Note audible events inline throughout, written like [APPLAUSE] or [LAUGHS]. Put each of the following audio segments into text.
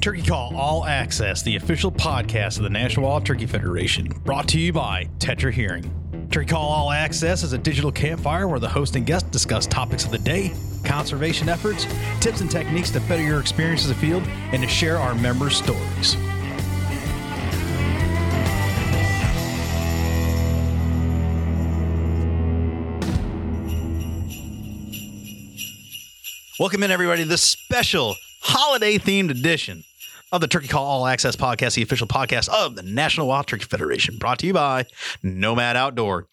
Turkey Call All Access, the official podcast of the National Wild Turkey Federation, brought to you by Tetra Hearing. Turkey Call All Access is a digital campfire where the host and guest discuss topics of the day, conservation efforts, tips and techniques to better your experience as a field, and to share our members' stories. Welcome in, everybody, to this special holiday themed edition of the Turkey Call All Access podcast, the official podcast of the National Wild Turkey Federation, brought to you by Nomad Outdoor.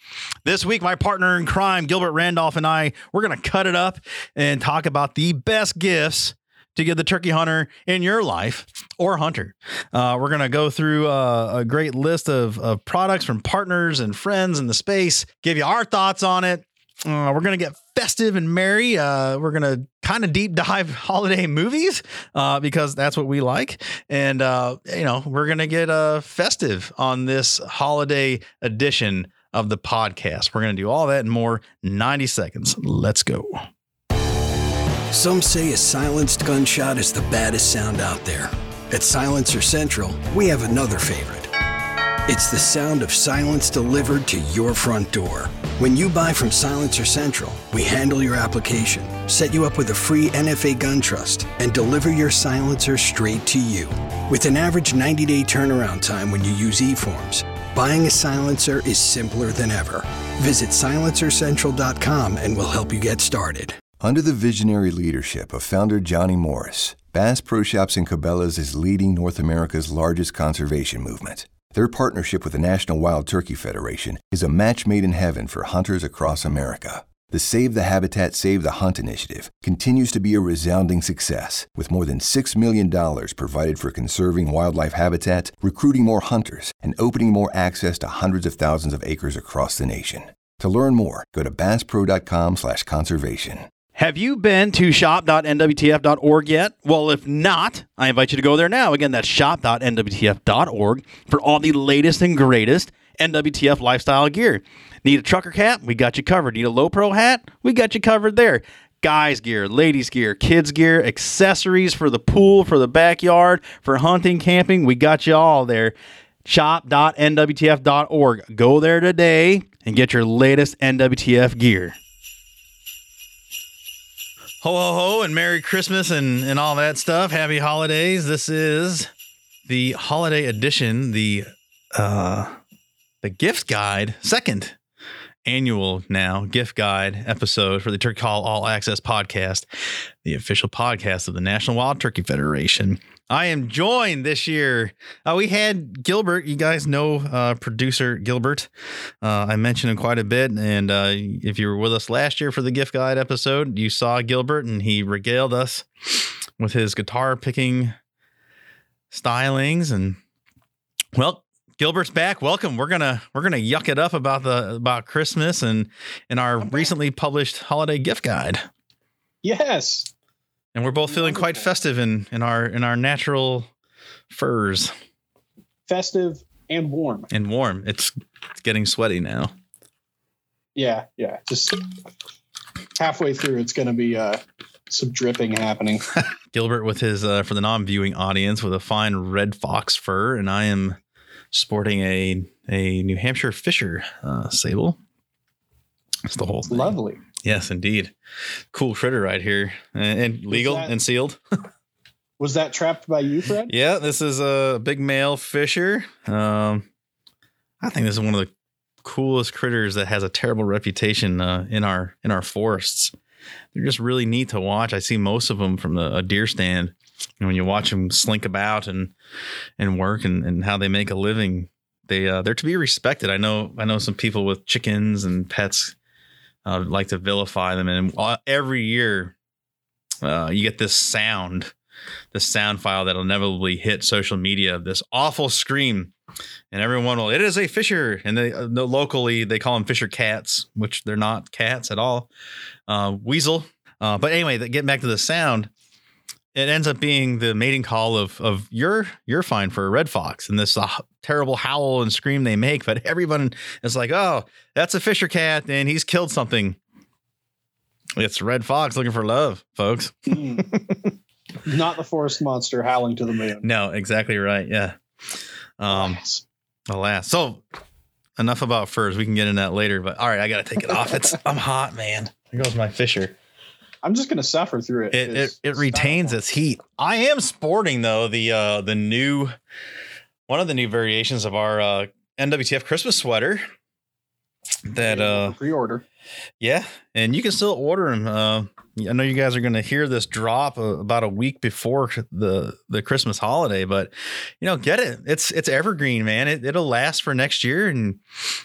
This week, my partner in crime, Gilbert Randolph, and I, we're going to cut it up and talk about the best gifts to give the turkey hunter in your life or hunter. Uh, we're going to go through uh, a great list of, of products from partners and friends in the space, give you our thoughts on it. Uh, we're going to get festive and merry. Uh, we're going to kind of deep dive [LAUGHS] holiday movies uh, because that's what we like. And, uh, you know, we're going to get uh, festive on this holiday edition of the podcast. We're going to do all that and more 90 seconds. Let's go. Some say a silenced gunshot is the baddest sound out there. At Silencer Central, we have another favorite. It's the sound of silence delivered to your front door. When you buy from Silencer Central, we handle your application, set you up with a free NFA gun trust, and deliver your silencer straight to you. With an average 90 day turnaround time when you use eForms, buying a silencer is simpler than ever. Visit silencercentral.com and we'll help you get started. Under the visionary leadership of founder Johnny Morris, Bass Pro Shops and Cabela's is leading North America's largest conservation movement. Their partnership with the National Wild Turkey Federation is a match made in heaven for hunters across America. The Save the Habitat, Save the Hunt initiative continues to be a resounding success, with more than $6 million provided for conserving wildlife habitat, recruiting more hunters, and opening more access to hundreds of thousands of acres across the nation. To learn more, go to basspro.com/conservation. Have you been to shop.nwtf.org yet? Well, if not, I invite you to go there now. Again, that's shop.nwtf.org for all the latest and greatest NWTF lifestyle gear. Need a trucker cap? We got you covered. Need a low pro hat? We got you covered there. Guys gear, ladies gear, kids gear, accessories for the pool, for the backyard, for hunting, camping, we got you all there. Shop.nwtf.org. Go there today and get your latest NWTF gear ho ho ho and merry christmas and and all that stuff. Happy holidays. This is the holiday edition the uh the gift guide second annual now gift guide episode for the turkey call all access podcast the official podcast of the national wild turkey federation I am joined this year. Uh, we had Gilbert. You guys know uh, producer Gilbert. Uh, I mentioned him quite a bit. And uh, if you were with us last year for the gift guide episode, you saw Gilbert and he regaled us with his guitar picking stylings. And well, Gilbert's back. Welcome. We're gonna we're gonna yuck it up about the about Christmas and and our recently published holiday gift guide. Yes and we're both feeling quite festive in in our in our natural furs. Festive and warm. And warm. It's it's getting sweaty now. Yeah, yeah. Just halfway through, it's going to be uh, some dripping happening. [LAUGHS] Gilbert with his uh, for the non-viewing audience with a fine red fox fur, and I am sporting a a New Hampshire Fisher uh, sable. It's the whole thing. Lovely. Yes, indeed. Cool critter right here, and, legal that, and sealed. [LAUGHS] was that trapped by you, Fred? Yeah, this is a big male fisher. Um, I think this is one of the coolest critters that has a terrible reputation uh, in our in our forests. They're just really neat to watch. I see most of them from the, a deer stand. And when you watch them slink about and and work and, and how they make a living, they uh, they're to be respected. I know I know some people with chickens and pets uh, like to vilify them. And every year, uh, you get this sound, this sound file that'll inevitably hit social media. Of this awful scream, and everyone will. It is a Fisher, and they uh, locally they call them Fisher cats, which they're not cats at all. Uh, weasel. Uh, but anyway, getting back to the sound, it ends up being the mating call of of you're you're fine for a red fox and this uh, terrible howl and scream they make but everyone is like oh that's a fisher cat and he's killed something it's red fox looking for love folks mm. [LAUGHS] not the forest monster howling to the moon. No, exactly right. Yeah. Um, Yes. alas. So enough about furs. We can get in that later. But all right, I gotta take it off. It's I'm hot, man. Here goes my Fisher. I'm just gonna suffer through it. It it, it retains its heat. I am sporting though the uh the new one of the new variations of our uh NWTF Christmas sweater. That uh pre-order. yeah, and you can still order them. Uh, I know you guys are going to hear this drop uh, about a week before the the Christmas holiday, but you know, get it. It's it's evergreen, man. It, it'll last for next year, and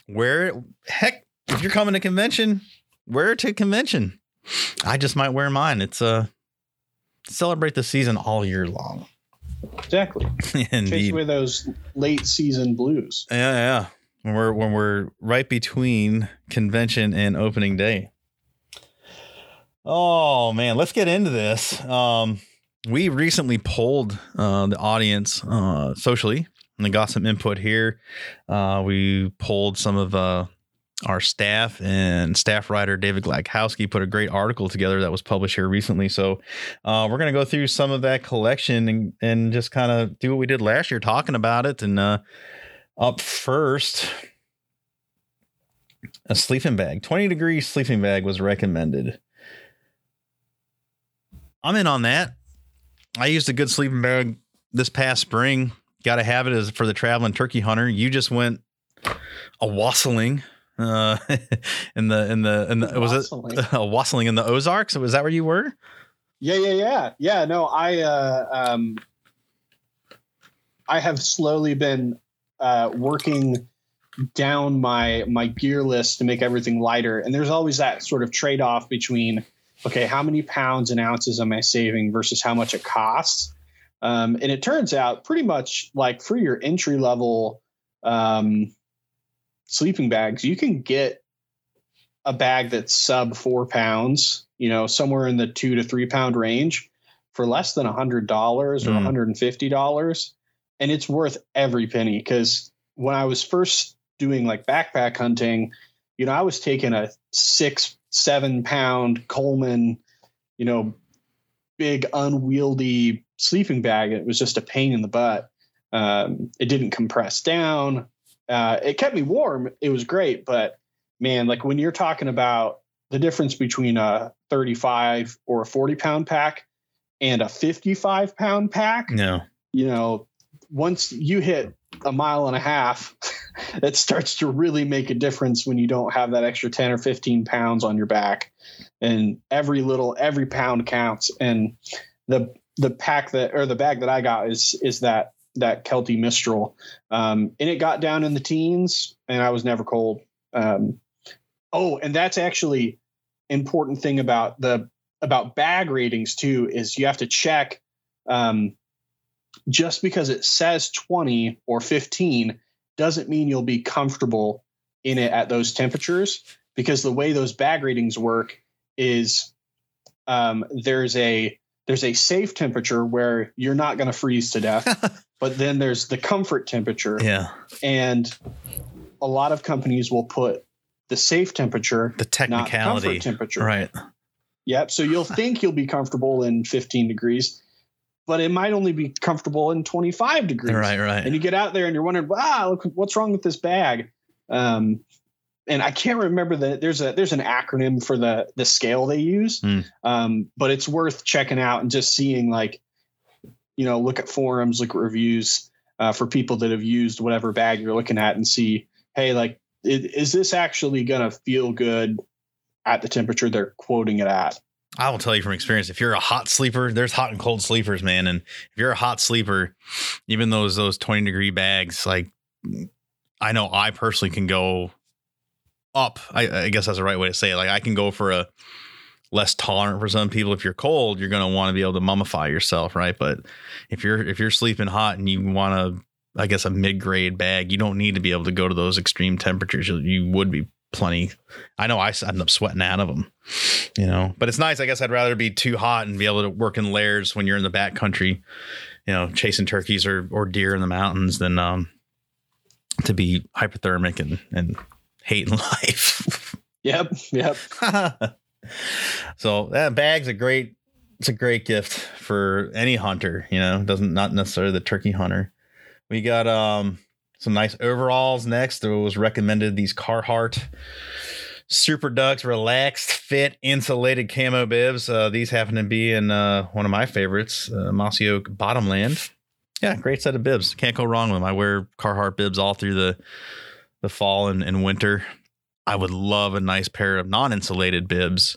wear it. Heck, if you're coming to convention, wear it to convention. I just might wear mine. It's uh celebrate the season all year long. Exactly. [LAUGHS] Chase Indeed. away those late season blues. Yeah, yeah. When we're when we're right between convention and opening day. Oh man, let's get into this. Um, we recently polled uh, the audience uh, socially, and got some input here. Uh, we polled some of uh, our staff, and staff writer David Glagkowski put a great article together that was published here recently. So uh, we're going to go through some of that collection and, and just kind of do what we did last year, talking about it. And uh, up first, a sleeping bag, 20 degree sleeping bag was recommended. I'm in on that. I used a good sleeping bag this past spring. Got to have it as for the traveling turkey hunter. You just went a wassailing uh [LAUGHS] in the in the in the was it Wassailing. [LAUGHS] a wassailing in the Ozarks? Was that where you were? Yeah, yeah, yeah, yeah. No, I uh, um, I have slowly been uh, working down my my gear list to make everything lighter, and there's always that sort of trade off between okay, how many pounds and ounces am I saving versus how much it costs. Um, and it turns out pretty much like for your entry level um, sleeping bags, you can get a bag that's sub four pounds, you know, somewhere in the two to three pound range for less than a hundred dollars or Mm. hundred and fifty dollars. And it's worth every penny because when I was first doing like backpack hunting, you know, I was taking a six, seven pound Coleman, you know, big unwieldy sleeping bag. It was just a pain in the butt. Um, it didn't compress down. Uh, it kept me warm. It was great, but man, like when you're talking about the difference between a 35 or a 40 pound pack and a 55 pound pack, No. you know, once you hit a mile and a half, [LAUGHS] it starts to really make a difference when you don't have that extra 10 or 15 pounds on your back. And every little, every pound counts. And the, the pack that, or the bag that I got is, is that, that Kelty Mistral. Um, and it got down in the teens and I was never cold. Um, oh, and that's actually important thing about the, about bag ratings too, is you have to check, um, just because it says 20 or 15 doesn't mean you'll be comfortable in it at those temperatures because the way those bag ratings work is um, there's a there's a safe temperature where you're not going to freeze to death [LAUGHS] but then there's the comfort temperature Yeah. and a lot of companies will put the safe temperature The technicality. comfort temperature Right. Yep. So you'll [LAUGHS] think you'll be comfortable in 15 degrees, but it might only be comfortable in 25 degrees. Right, right. And you get out there and you're wondering, wow, look, what's wrong with this bag? Um, and I can't remember that there's a there's an acronym for the the scale they use, Hmm. um, but it's worth checking out and just seeing like, you know, look at forums, look at reviews uh, for people that have used whatever bag you're looking at, and see, hey, like, i- is this actually gonna feel good at the temperature they're quoting it at? I will tell you from experience, if you're a hot sleeper, there's hot and cold sleepers, man. And if you're a hot sleeper, even those those 20 degree bags, like I know I personally can go up. I, I guess that's the right way to say it. Like I can go for a less tolerant for some people. If you're cold, you're gonna want to be able to mummify yourself, right? But if you're if you're sleeping hot and you want to, I guess a mid grade bag, you don't need to be able to go to those extreme temperatures. You, you would be plenty. I know I end up sweating out of them, you know. But it's nice. I guess I'd rather be too hot and be able to work in layers when you're in the back country, you know, chasing turkeys or or deer in the mountains than um to be hypothermic and and hating [LAUGHS] life. Yep. Yep. [LAUGHS] so that bag's a great it's a great gift for any hunter. You know, doesn't not necessarily the turkey hunter. We got um some nice overalls next. It was recommended these Carhartt Super Dux Relaxed Fit Insulated Camo Bibs. Uh, these happen to be in uh, one of my favorites, uh, Mossy Oak Bottomland. Yeah, great set of bibs. Can't go wrong with them. I wear Carhartt bibs all through the the fall and, and winter. I would love a nice pair of non-insulated bibs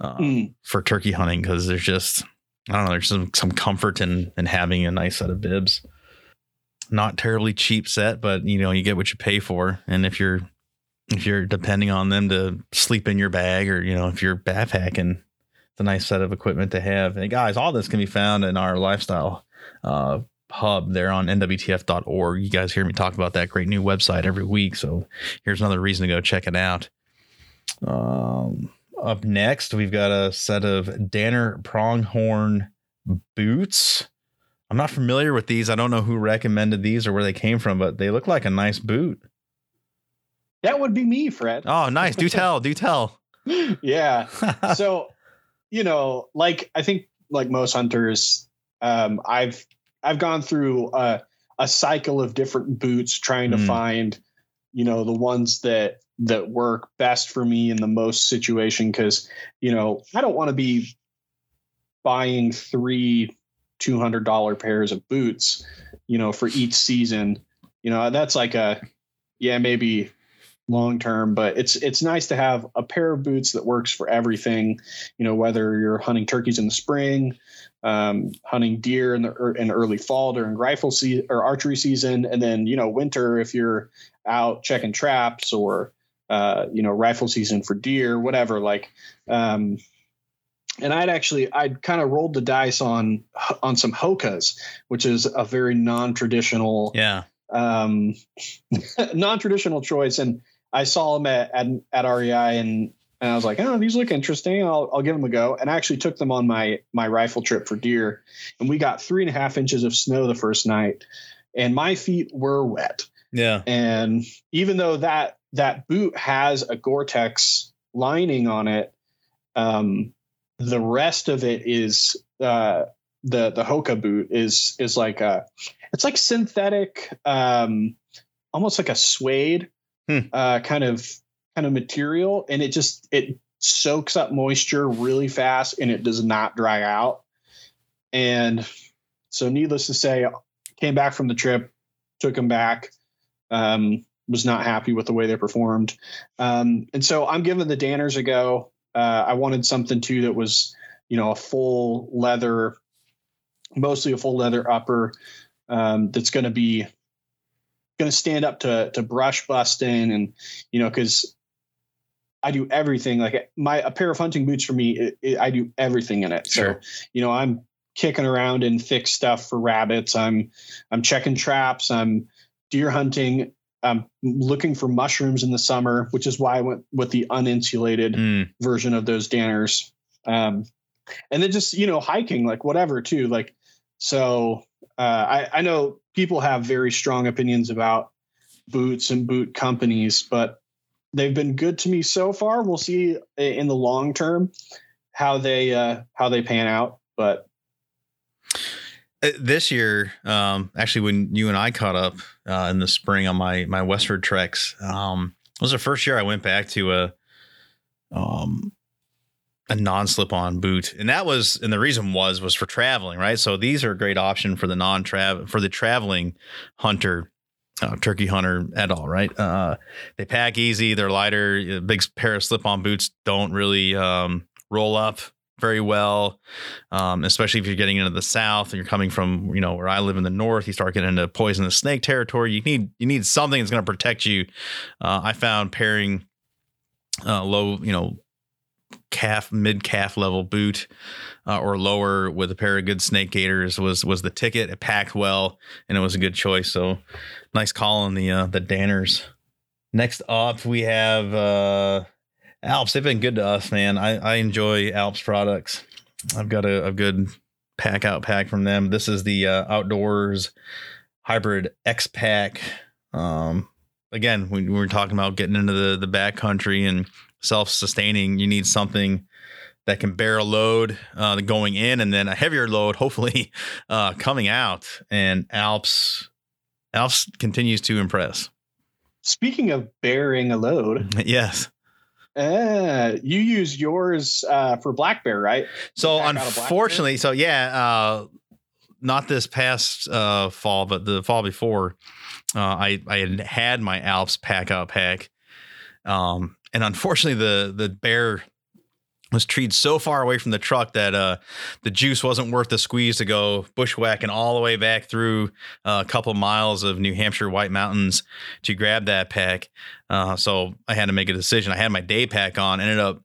uh, mm. for turkey hunting because there's just I don't know, there's some some comfort in in having a nice set of bibs. Not terribly cheap set, but you know you get what you pay for. And if you're if you're depending on them to sleep in your bag, or you know if you're backpacking, it's a nice set of equipment to have. And guys, all this can be found in our lifestyle uh, hub there on nwtf.org. You guys hear me talk about that great new website every week. So here's another reason to go check it out. Um, up next, we've got a set of Danner pronghorn boots. I'm not familiar with these. I don't know who recommended these or where they came from, but they look like a nice boot. That would be me, Fred. Oh, nice. Do tell. do tell. [LAUGHS] yeah. [LAUGHS] so, you know, like I think like most hunters, um, I've I've gone through a, a cycle of different boots trying to mm. find, you know, the ones that that work best for me in the most situation because you know I don't want to be buying three two hundred dollar pairs of boots, you know, for each season. You know, that's like a yeah maybe long term, but it's it's nice to have a pair of boots that works for everything. You know, whether you're hunting turkeys in the spring, um, hunting deer in the in early fall during rifle season or archery season, and then you know winter if you're out checking traps or uh, you know rifle season for deer, whatever. Like, um, and I'd actually I'd kind of rolled the dice on on some Hokas, which is a very non traditional yeah um, [LAUGHS] non traditional choice, and I saw them at at, at REI and and I was like, oh, these look interesting. I'll, I'll give them a go. And I actually took them on my my rifle trip for deer, and we got three and a half inches of snow the first night, and my feet were wet. Yeah. And even though that that boot has a Gore-Tex lining on it, um, the rest of it is uh, the the Hoka boot is is like a it's like synthetic, um, almost like a suede hmm. uh, kind of kind of material and it just it soaks up moisture really fast and it does not dry out. And so needless to say, came back from the trip, took them back. Um, was not happy with the way they performed. Um, and so I'm giving the Danners a go. Uh, I wanted something too that was, you know, a full leather, mostly a full leather upper um, that's going to be going to stand up to to brush busting and you know because I do everything. Like my a pair of hunting boots for me, it, it, I do everything in it. Sure. So you know, I'm kicking around in thick stuff for rabbits. I'm I'm checking traps. I'm deer hunting. I'm looking for mushrooms in the summer, which is why I went with the uninsulated mm. version of those Danners. Um, and then just you know hiking, like whatever too. Like so, uh, I I know people have very strong opinions about boots and boot companies, but they've been good to me so far. We'll see in the long term how they uh, how they pan out. But uh, this year, um, actually, when you and I caught up uh, in the spring on my my westward treks, um, it was the first year I went back to a um, a non slip on boot, and that was and the reason was was for traveling, right? So these are a great option for the non travel for the traveling hunter uh, turkey hunter at all, right? Uh, they pack easy, they're lighter. Big pair of slip on boots don't really um, roll up very well, um, especially if you're getting into the south and you're coming from, you know, where I live in the north. You start getting into poisonous snake territory. You need you need something that's going to protect you. Uh, I found pairing uh, low, you know, calf mid calf level boot uh, or lower with a pair of good snake gaiters was was the ticket. It packed well and it was a good choice. So nice call on the uh, the Danners. Next up, we have uh, Alps. They've been good to us, man. I, I enjoy Alps products. I've got a, a good pack out pack from them. This is the uh, OutdoorZ hybrid X pack. Um, again, when we were talking about getting into the the back country and self sustaining, you need something that can bear a load uh, going in, and then a heavier load, [LAUGHS] hopefully, uh, coming out. And Alps Alps continues to impress. Speaking of bearing a load, [LAUGHS] yes. Uh, you use yours uh, for black bear, right? So unfortunately, so yeah, uh, not this past uh, fall, but the fall before, uh, I I had had my Alps pack out pack, um, and unfortunately the the bear was treed so far away from the truck that uh, the juice wasn't worth the squeeze to go bushwhacking all the way back through uh, a couple miles of New Hampshire White Mountains to grab that pack. Uh, so I had to make a decision. I had my day pack on, ended up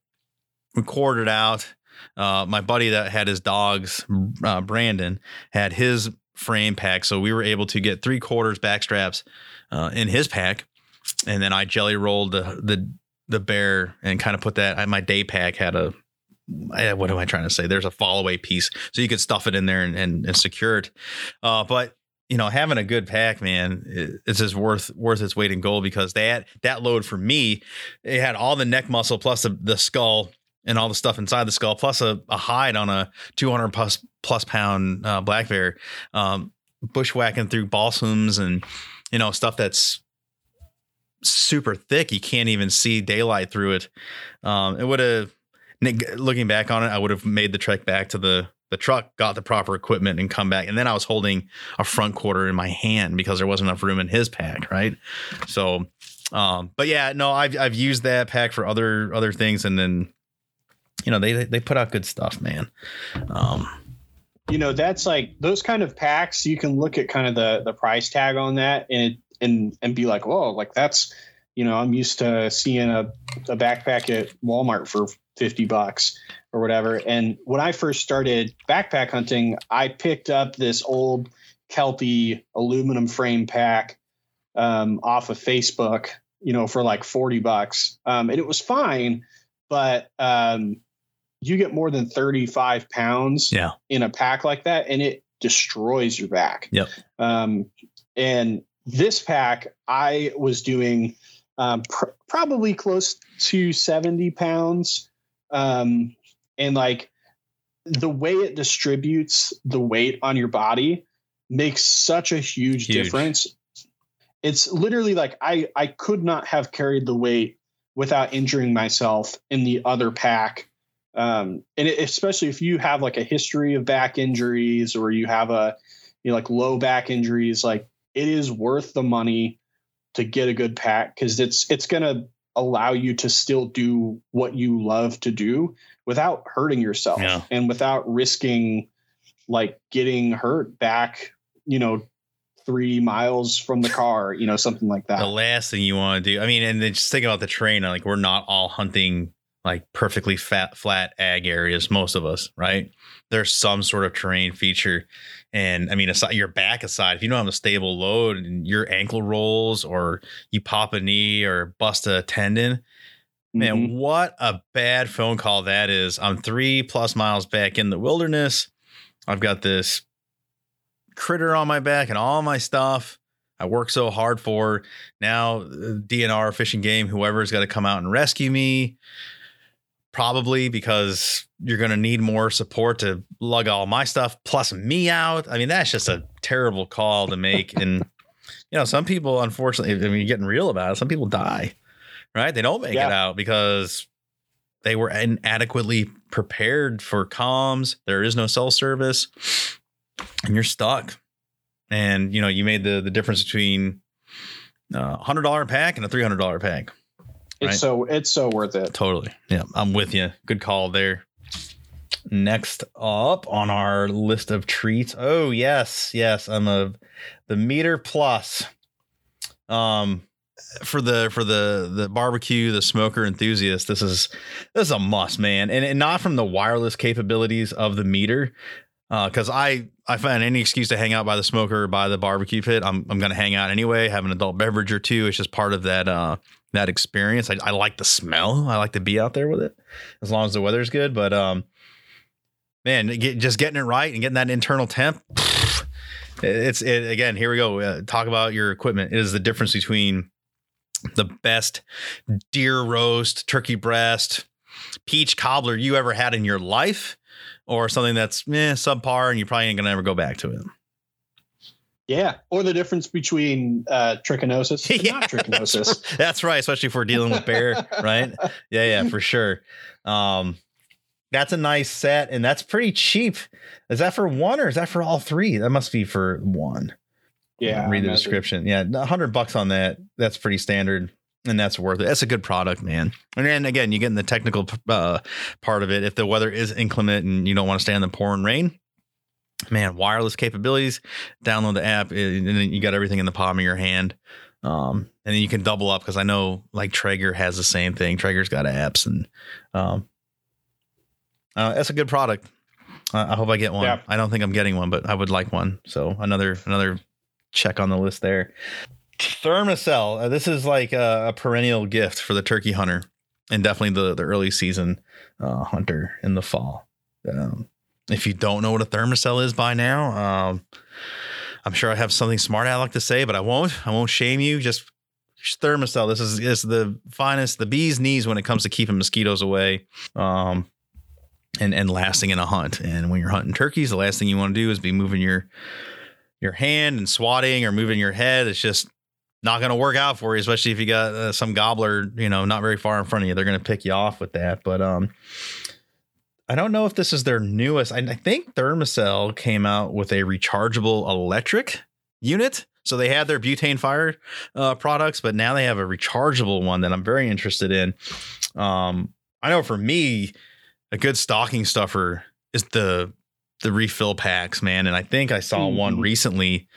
recorded out. Uh, my buddy that had his dogs, uh, Brandon, had his frame pack, so we were able to get three quarters back straps uh, in his pack, and then I jelly rolled the the the bear and kind of put that. My day pack had a what am I trying to say? There's a fall away piece, so you could stuff it in there and, and, and secure it. Uh, but you know, having a good pack, man, it's just worth worth its weight in gold because that that load for me, it had all the neck muscle plus the, the skull and all the stuff inside the skull, plus a, a hide on a 200 plus plus pound uh, black bear, um, bushwhacking through balsams and you know stuff that's super thick. You can't even see daylight through it. Um, it would have, looking back on it, I would have made the trek back to the the truck, got the proper equipment, and come back. And then I was holding a front quarter in my hand because there wasn't enough room in his pack, right? So, um, but yeah, no, I've I've used that pack for other other things, and then you know they they put out good stuff, man. Um, you know that's like those kind of packs. You can look at kind of the the price tag on that, and it and and be like, whoa, like that's you know, I'm used to seeing a, a backpack at Walmart for 50 bucks or whatever. And when I first started backpack hunting, I picked up this old Kelty aluminum frame pack um, off of Facebook, you know, for like 40 bucks. Um, and it was fine, but um, you get more than 35 pounds yeah. in a pack like that, and it destroys your back. Yep. Um, and this pack, I was doing um, pr- probably close to 70 pounds. Um, and like the way it distributes the weight on your body makes such a huge, huge, difference. It's literally like I, I could not have carried the weight without injuring myself in the other pack. Um, and it, especially if you have like a history of back injuries or you have a, you know, like low back injuries, like it is worth the money to get a good pack because it's it's going to allow you to still do what you love to do without hurting yourself yeah. and without risking like getting hurt back you know three miles from the car you know something like that the last thing you want to do i mean and then just think about the terrain like we're not all hunting like perfectly fat flat ag areas most of us right there's some sort of terrain feature and I mean, aside your back aside, if you don't have a stable load and your ankle rolls or you pop a knee or bust a tendon, man, mm-hmm. what a bad phone call that is. I'm three plus miles back in the wilderness. I've got this critter on my back and all my stuff. I work so hard for now. DNR fishing game, whoever's got to come out and rescue me probably because you're going to need more support to lug all my stuff plus me out. I mean, that's just a terrible call to make. and, you know, some people, unfortunately, I mean, you're getting real about it, some people die, right? They don't make yeah. it out because they were inadequately prepared for comms. There is no cell service and you're stuck. And, you know, you made the, the difference between a hundred dollar pack and a $300 pack. It's right? so it's so worth it. Totally. Yeah, I'm with you. Good call there. Next up on our list of treats. Oh yes, yes. I'm a the MEATER plus. Um, for the for the the barbecue, the smoker enthusiast, this is this is a must, man, and, and not from the wireless capabilities of the MEATER, because uh, I I find any excuse to hang out by the smoker or by the barbecue pit. I'm I'm gonna hang out anyway, have an adult beverage or two. It's just part of that uh that experience. I, I like the smell. I like to be out there with it, as long as the weather's good. But um, man, get, just getting it right and getting that internal temp. It's it, again. Here we go. Uh, talk about your equipment. It is the difference between the best deer roast, turkey breast, peach cobbler you ever had in your life, or something that's eh, subpar and you probably ain't gonna ever go back to it. Yeah, or the difference between uh, trichinosis and [LAUGHS] Yeah, not trichinosis. That's right, especially if we're dealing with bear, [LAUGHS] right? Yeah, yeah, for sure. Um, that's a nice set, and that's pretty cheap. Is that for one or is that for all three? That must be for one. Yeah, read the imagine. description. Yeah, a hundred bucks on that. That's pretty standard, and that's worth it. That's a good product, man. And then again, you get in the technical uh, part of it. If the weather is inclement and you don't want to stay in the pouring rain, man, wireless capabilities. Download the app, and then you got everything in the palm of your hand. Um, and then you can double up because I know like Traeger has the same thing. Traeger's got apps, and um, uh, that's a good product. Uh, I hope I get one. Yeah. I don't think I'm getting one, but I would like one. So another another check on the list there. Thermacell. Uh, this is like a, a perennial gift for the turkey hunter, and definitely the the early season uh, hunter in the fall. Um, if you don't know what a Thermacell is by now, um, I'm sure I have something smart like to say, but I won't. I won't shame you. Just Thermacell. This is is the finest, the bee's knees when it comes to keeping mosquitoes away. Um, and and lasting in a hunt. And when you're hunting turkeys, the last thing you want to do is be moving your your hand and swatting or moving your head. It's just not going to work out for you, especially if you got uh, some gobbler, you know, not very far in front of you. They're going to pick you off with that. But um, I don't know if this is their newest. I, I think Thermacell came out with a rechargeable electric unit. So they had their butane fire uh, products, but now they have a rechargeable one that I'm very interested in. Um, I know for me, a good stocking stuffer is the the refill packs, man. And I think I saw one Mhm. recently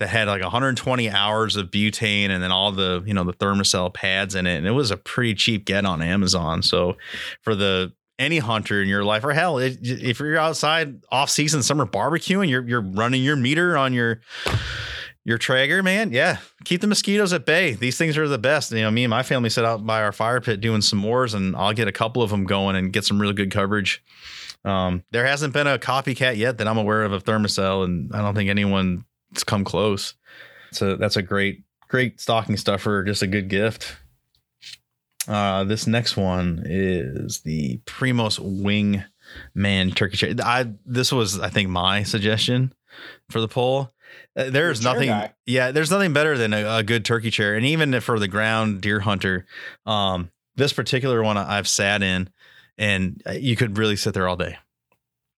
that had like 120 hours of butane and then all the you know the Thermacell pads in it, and it was a pretty cheap get on Amazon. So for the any hunter in your life, or hell, it, if you're outside off season summer barbecuing, you're you're running your MEATER on your your Traeger, man. Yeah, keep the mosquitoes at bay. These things are the best. You know, me and my family sit out by our fire pit doing some s'mores, and I'll get a couple of them going and get some really good coverage. Um, there hasn't been a copycat yet that I'm aware of of Thermacell, and I don't think anyone's come close. So that's a great, great stocking stuffer. Just a good gift. Uh, this next one is the Primos Wing Man Turkey Chair. I this was I think my suggestion for the poll. Uh, there's chair nothing. guy. Yeah, there's nothing better than a, a good turkey chair, and even for the ground deer hunter, um, this particular one I've sat in, and uh, you could really sit there all day.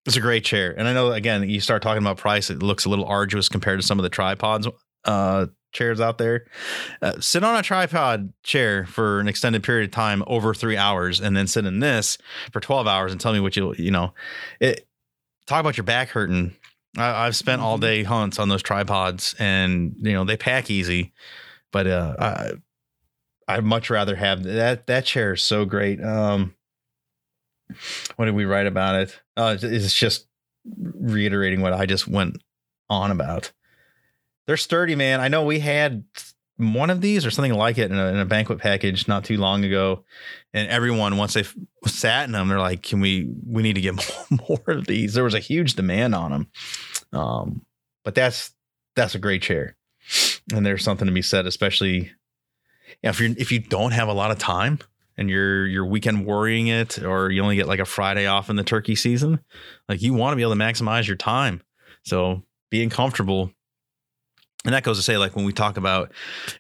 It's a great chair, and I know again you start talking about price, it looks a little arduous compared to some of the tripods uh, chairs out there. Uh, sit on a tripod chair for an extended period of time over three hours, and then sit in this for twelve hours and tell me what you you know. It talk about your back hurting. I, I've spent all day hunts on those tripods, and you know they pack easy, but uh, I I'd much rather have that. That chair is so great. Um, what did we write about it? Uh, it's just reiterating what I just went on about. They're sturdy, man. I know we had one of these or something like it in a, in a banquet package not too long ago, and everyone once they sat in them, they're like, "Can we? We need to get more, [LAUGHS] more of these." There was a huge demand on them, um, but that's that's a great chair, and there's something to be said, especially if you if you don't have a lot of time and you're you're weekend worrying it, or you only get like a Friday off in the turkey season, like you want to be able to maximize your time. So being comfortable and that goes to say, like when we talk about,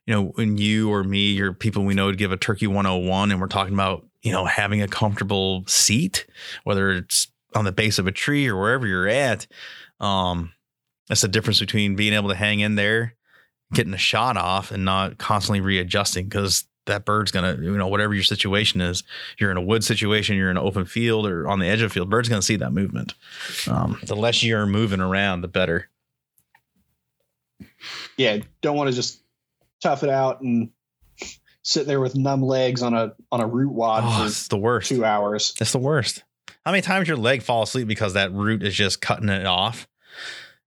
you know, when you or me or people we know to give a turkey 101 and we're talking about, you know, having a comfortable seat, whether it's on the base of a tree or wherever you're at. Um, that's the difference between being able to hang in there, getting a shot off and not constantly readjusting because that bird's gonna, you know, whatever your situation is, you're in a wood situation, you're in an open field or on the edge of the field, bird's gonna see that movement. Um, the less you're moving around, the better. Yeah, don't want to just tough it out and sit there with numb legs on a on a root wad Oh, for it's the worst. two hours. It's the worst. How many times your leg fall asleep because that root is just cutting it off,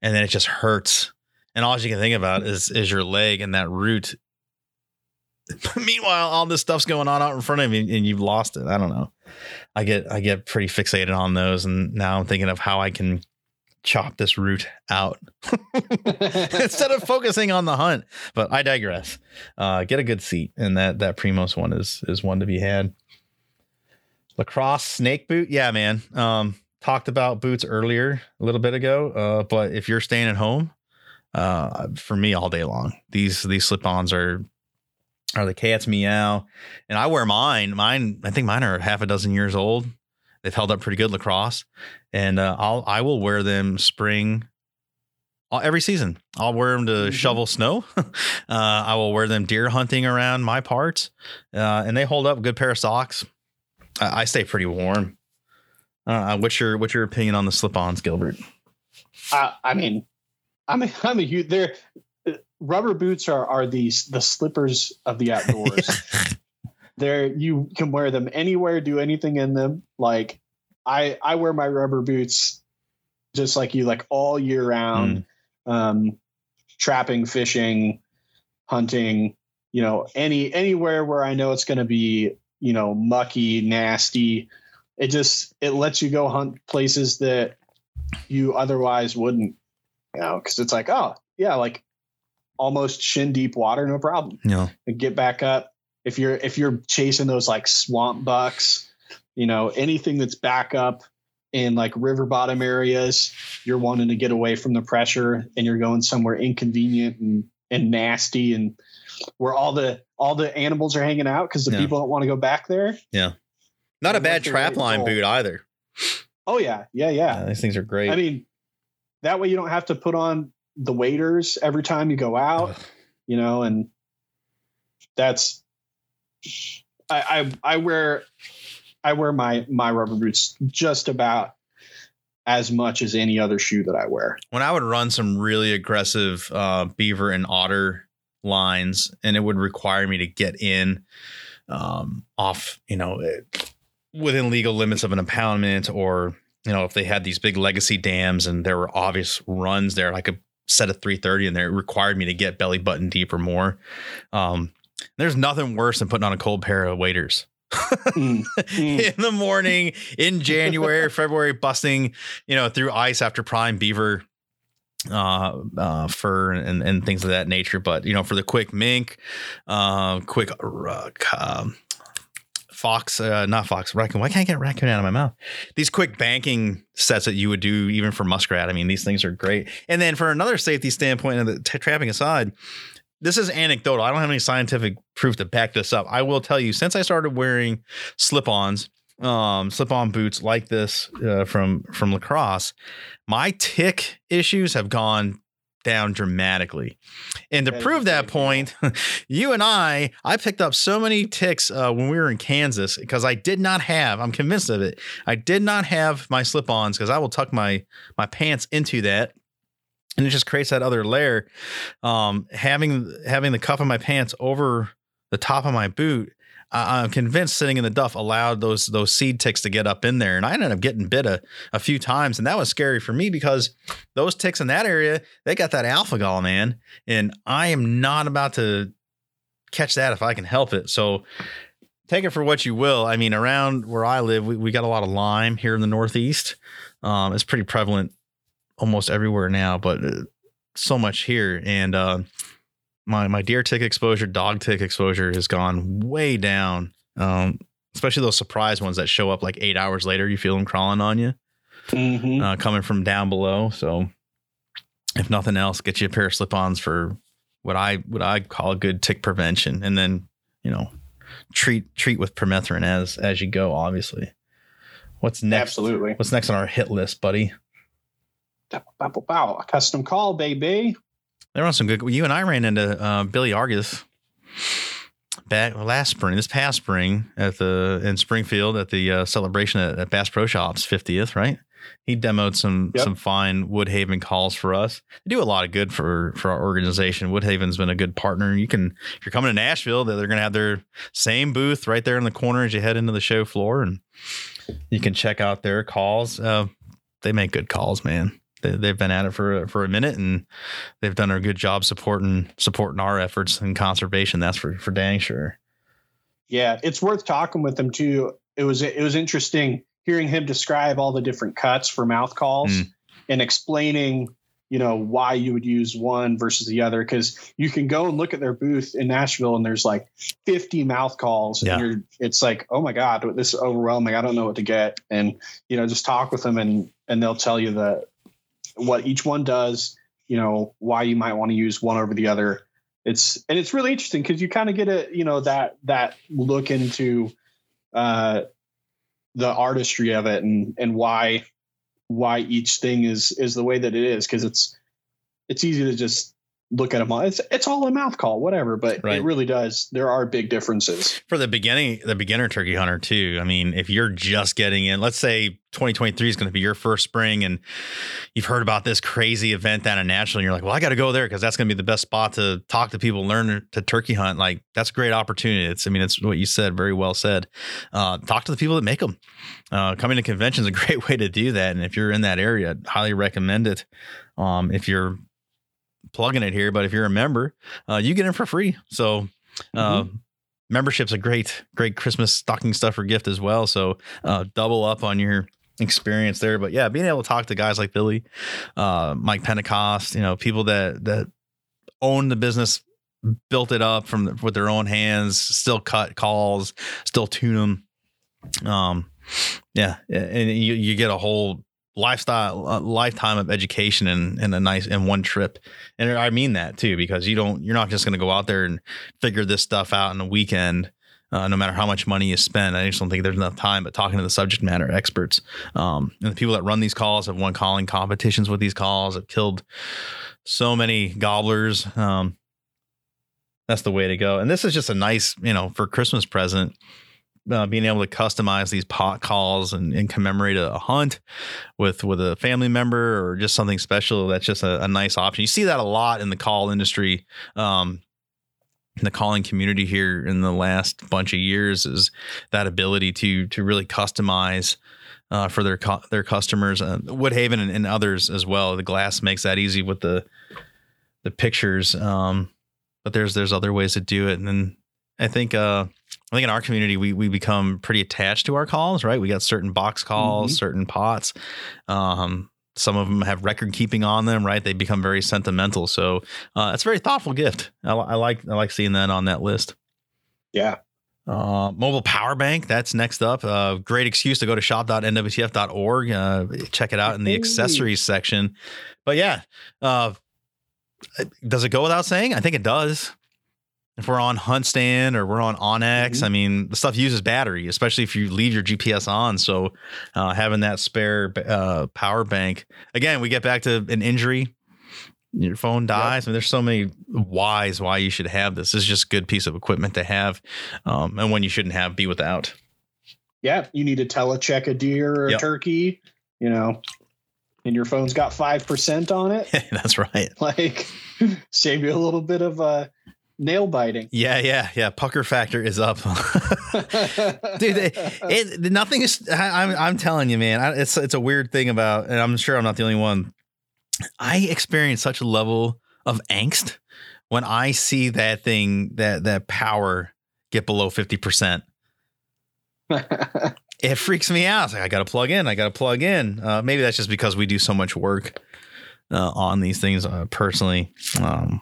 and then it just hurts, and all you can think about is is your leg and that root. [LAUGHS] Meanwhile, all this stuff's going on out in front of you, and you've lost it. I don't know. I get I get pretty fixated on those, and now I'm thinking of how I can chop this root out [LAUGHS] [LAUGHS] instead of focusing on the hunt. But I digress. Uh, get a good seat, and that that Primos one is is one to be had. LaCrosse snake boot. Yeah, man. Um, talked about boots earlier a little bit ago. Uh, but if you're staying at home, uh, for me all day long, these these slip-ons are are the cat's meow, and I wear mine. Mine, I think mine are half a dozen years old. They've held up pretty good LaCrosse, and uh, I'll I will wear them spring all- every season. I'll wear them to Mhm. shovel snow. [LAUGHS] uh, I will wear them deer hunting around my parts, uh, and they hold up. Good pair of socks. I, I stay pretty warm. Uh, what's your what's your opinion on the slip-ons, Gilbert? I, I mean, I'm a, I'm a huge. They're rubber boots are are these the slippers of the [LAUGHS] outdoors. They're you can wear them anywhere, do anything in them. Like I I wear my rubber boots just like you, like all year round. Um, trapping, fishing, hunting. You know, any anywhere where I know it's going to be you know mucky, nasty. It just it lets you go hunt places that you otherwise wouldn't. You know, because it's like oh yeah, like almost shin deep water, no problem No. and get back up. If you're if you're chasing those like swamp bucks, you know, anything that's back up in like river bottom areas, you're wanting to get away from the pressure and you're going somewhere inconvenient and, and nasty and where all the all the animals are hanging out because the Yeah. people don't want to go back there. Yeah not a bad trap line boot either. Oh yeah, yeah, yeah. Yeah, these things are great. I mean, that way you don't have to put on the waders every time you go out. Ugh. you know, and that's I, I I wear I wear my my rubber boots just about as much as any other shoe that I wear. when I would run some really aggressive uh, beaver and otter lines, and it would require me to get in um, off, you know, eh, within legal limits of an impoundment, or you know, if they had these big legacy dams and there were obvious runs there, like a set of 330 in there, it required me to get belly button deep or more. Um, there's nothing worse than putting on a cold pair of waders. Mm, mm. [LAUGHS] in the morning in January, February, busting, you know, through ice after prime beaver uh uh fur and and things of that nature. But you know for the quick mink uh quick uh, um, fox uh not fox raccoon. Why can't i get raccoon out of my mouth? These quick banking sets that you would do even for muskrat. I mean these things are great. And then for another safety standpoint and the t- trapping aside this is anecdotal. I don't have any scientific proof to back this up. I will tell you since i started wearing slip-ons um slip-on boots like this uh, from from LaCrosse my tick issues have gone down dramatically. And to That prove that point [LAUGHS] you and i i picked up so many ticks uh, when we were in kansas because i did not have i'm convinced of it i did not have my slip-ons because i will tuck my my pants into that and it just creates that other layer um having having the cuff of my pants over the top of my boot I- I'm convinced sitting in the duff allowed those those seed ticks to get up in there, and I ended up getting bit a, a few times, and that was scary for me because those ticks in that area they got that alpha-gal, man, and I am not about to catch that if I can help it. So take it for what you will. I mean, around where I live, we, we got a lot of Lyme here in the Northeast. Um, it's pretty prevalent almost everywhere now, but uh, so much here, and uh, my my deer tick exposure, dog tick exposure has gone way down. Um, especially those surprise ones that show up like eight hours later. You feel them crawling on you, Mhm. uh, coming from down below. So, if nothing else, get you a pair of slip-ons for what I what I call a good tick prevention, and then you know treat treat with permethrin as as you go. Obviously, what's next? Absolutely. What's next on our hit list, buddy? Bow, bow. A custom call, baby. There was some good. You and I ran into uh, Billy Argus back last spring, this past spring at the in Springfield at the uh, celebration at, at Bass Pro Shops 50th, right? He demoed some Yep. some fine Woodhaven calls for us. They do a lot of good for for our organization. Woodhaven's been a good partner. You can if you're coming to Nashville, they're going to have their same booth right there in the corner as you head into the show floor, and you can check out their calls. Uh, they make good calls, man. They, they've been at it for for a minute, and they've done a good job supporting supporting our efforts in conservation. That's for for dang sure. Yeah, it's worth talking with them too. It was it was interesting hearing him describe all the different cuts for mouth calls Mm. and explaining, you know why you would use one versus the other because you can go and look at their booth in Nashville and there's like 50 mouth calls Yeah. and you're it's like oh my god this is overwhelming I don't know what to get and you know just talk with them and and they'll tell you the what each one does you know why you might want to use one over the other. It's and it's really interesting because you kind of get a you know that that look into uh the artistry of it and and why why each thing is is the way that it is because it's it's easy to just look at them all. It's it's all a mouth call whatever but Right. it really does. There are big differences. For the beginning the beginner turkey hunter too. I mean if you're just getting in let's say 2023 is going to be your first spring and you've heard about this crazy event down in nashville and you're like well i got to go there because that's going to be the best spot to talk to people learn to turkey hunt. Like that's a great opportunity. It's i mean it's what you said very well said. Uh, talk to the people that make them uh, coming to conventions is a [LAUGHS] great way to do that. And if you're in that area I'd highly recommend it. Um, if you're plugging it here but if you're a member uh, you get in for free. So uh, membership's a great great christmas stocking stuffer gift as well. So uh, double up on your experience there. But yeah being able to talk to guys like billy uh, mike pentecost you know people that that own the business built it up from the, with their own hands still cut calls still tune them um yeah and you, you get a whole lifestyle uh, lifetime of education in, in a nice in one trip. And i mean that too because you don't you're not just going to go out there and figure this stuff out in a weekend uh, no matter how much money you spend. I just don't think there's enough time but talking to the subject matter experts um, and the people that run these calls have won calling competitions with these calls have killed so many gobblers um, that's the way to go. And this is just a nice you know for christmas present uh, being able to customize these pot calls and, and commemorate a, hunt with with a family member or just something special that's just a, a nice option. You see that a lot in the call industry um, in the calling community here in the last bunch of years is that ability to to really customize uh, for their their customers uh, Woodhaven and, and others as well. The glass makes that easy with the the pictures um, but there's there's other ways to do it. And then I think uh I think in our community we we become pretty attached to our calls, right? We got certain box calls, certain pots. Um some of them have record keeping on them, right? They become very sentimental. So uh, it's a very thoughtful gift. I, I like I like seeing that on that list. yeah Uh, mobile power bank, that's next up. Uh, great excuse to go to shop.nwtf.org. Uh, check it out in the accessories section. But yeah, uh, does it go without saying? I think it does. If we're on Hunt Stand or we're on onX, Mhm. I mean, the stuff uses battery, especially if you leave your GPS on. So uh, having that spare uh, power bank, again, we get back to an injury. Your phone dies. I mean, there's so many whys why you should have this. This is just a good piece of equipment to have, um, and one you shouldn't have be without. yeah you need to telecheck a deer or a turkey you know and your phone's got 5% on it [LAUGHS] That's right. like [LAUGHS] save you a little bit of uh nail biting Yeah, yeah, yeah. Pucker factor is up, [LAUGHS] dude. It, it nothing is. I, I'm I'm telling you, man. I, it's it's a weird thing about, and I'm sure I'm not the only one. I experience such a level of angst when I see that thing that that power get below fifty percent. [LAUGHS] It freaks me out. It's like I got to plug in. I got to plug in. Uh, maybe that's just because we do so much work uh, on these things uh, personally. Um,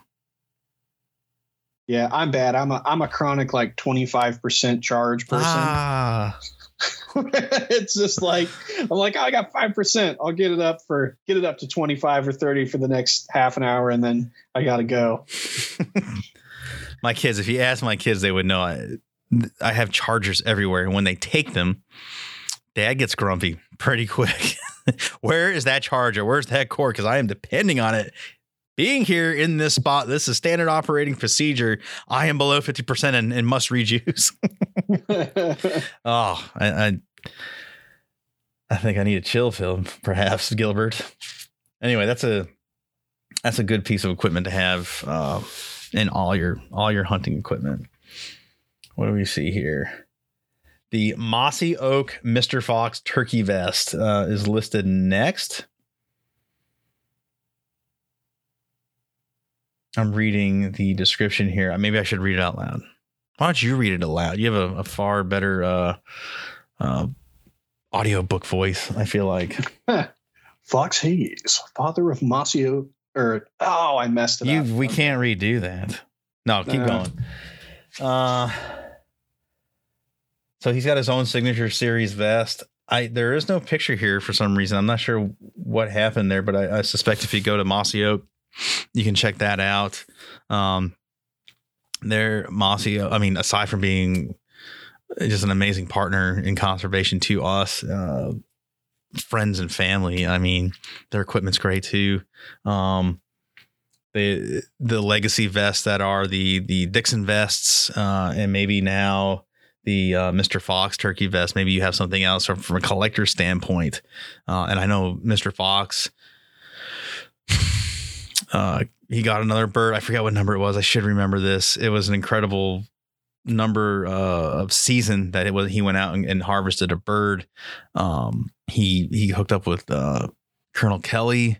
yeah i'm bad i'm a i'm a chronic like 25% charge person ah, [LAUGHS] it's just like I'm like, oh, I got five percent. I'll get it up for get it up to twenty five or thirty for the next half an hour, and then I gotta go. [LAUGHS] my kids, if you ask my kids, they would know I, I have chargers everywhere. And when they take them, dad gets grumpy pretty quick. [LAUGHS] Where is that charger? Where's that cord? Because I am depending on it. Being here in this spot, this is standard operating procedure. I am below 50% and, and must reduce. [LAUGHS] oh, I, I I think I need a chill film, perhaps, Gilbert. Anyway, that's a that's a good piece of equipment to have uh, in all your all your hunting equipment. What do we see here? The Mossy Oak Mr. Fox Turkey Vest uh, is listed next. I'm reading the description here. Maybe I should read it out loud. Why don't you read it aloud? You have a, a far better uh, uh, audiobook voice, I feel like. [LAUGHS] Fox Haas, father of Mossy Oak, or oh, I messed it You up. we can't redo that. No, keep Uh. going. Uh so he's got his own signature series vest. I there is no picture here for some reason. I'm not sure what happened there, but I, I suspect if you go to Mossy Oak, you can check that out. Um there Mossy I mean, aside from being just an amazing partner in conservation to us, uh friends and family. I mean, their equipment's great too. Um the the legacy vests that are the the Dixon vests, uh, and maybe now the uh, Mr. Fox turkey vest. Maybe you have something else from, from a collector standpoint. Uh, and I know Mr. Fox, uh, he got another bird. I forget what number it was. I should remember this. It was an incredible number uh, of season that it was. He went out and, and harvested a bird. Um, he he hooked up with uh, Colonel Kelly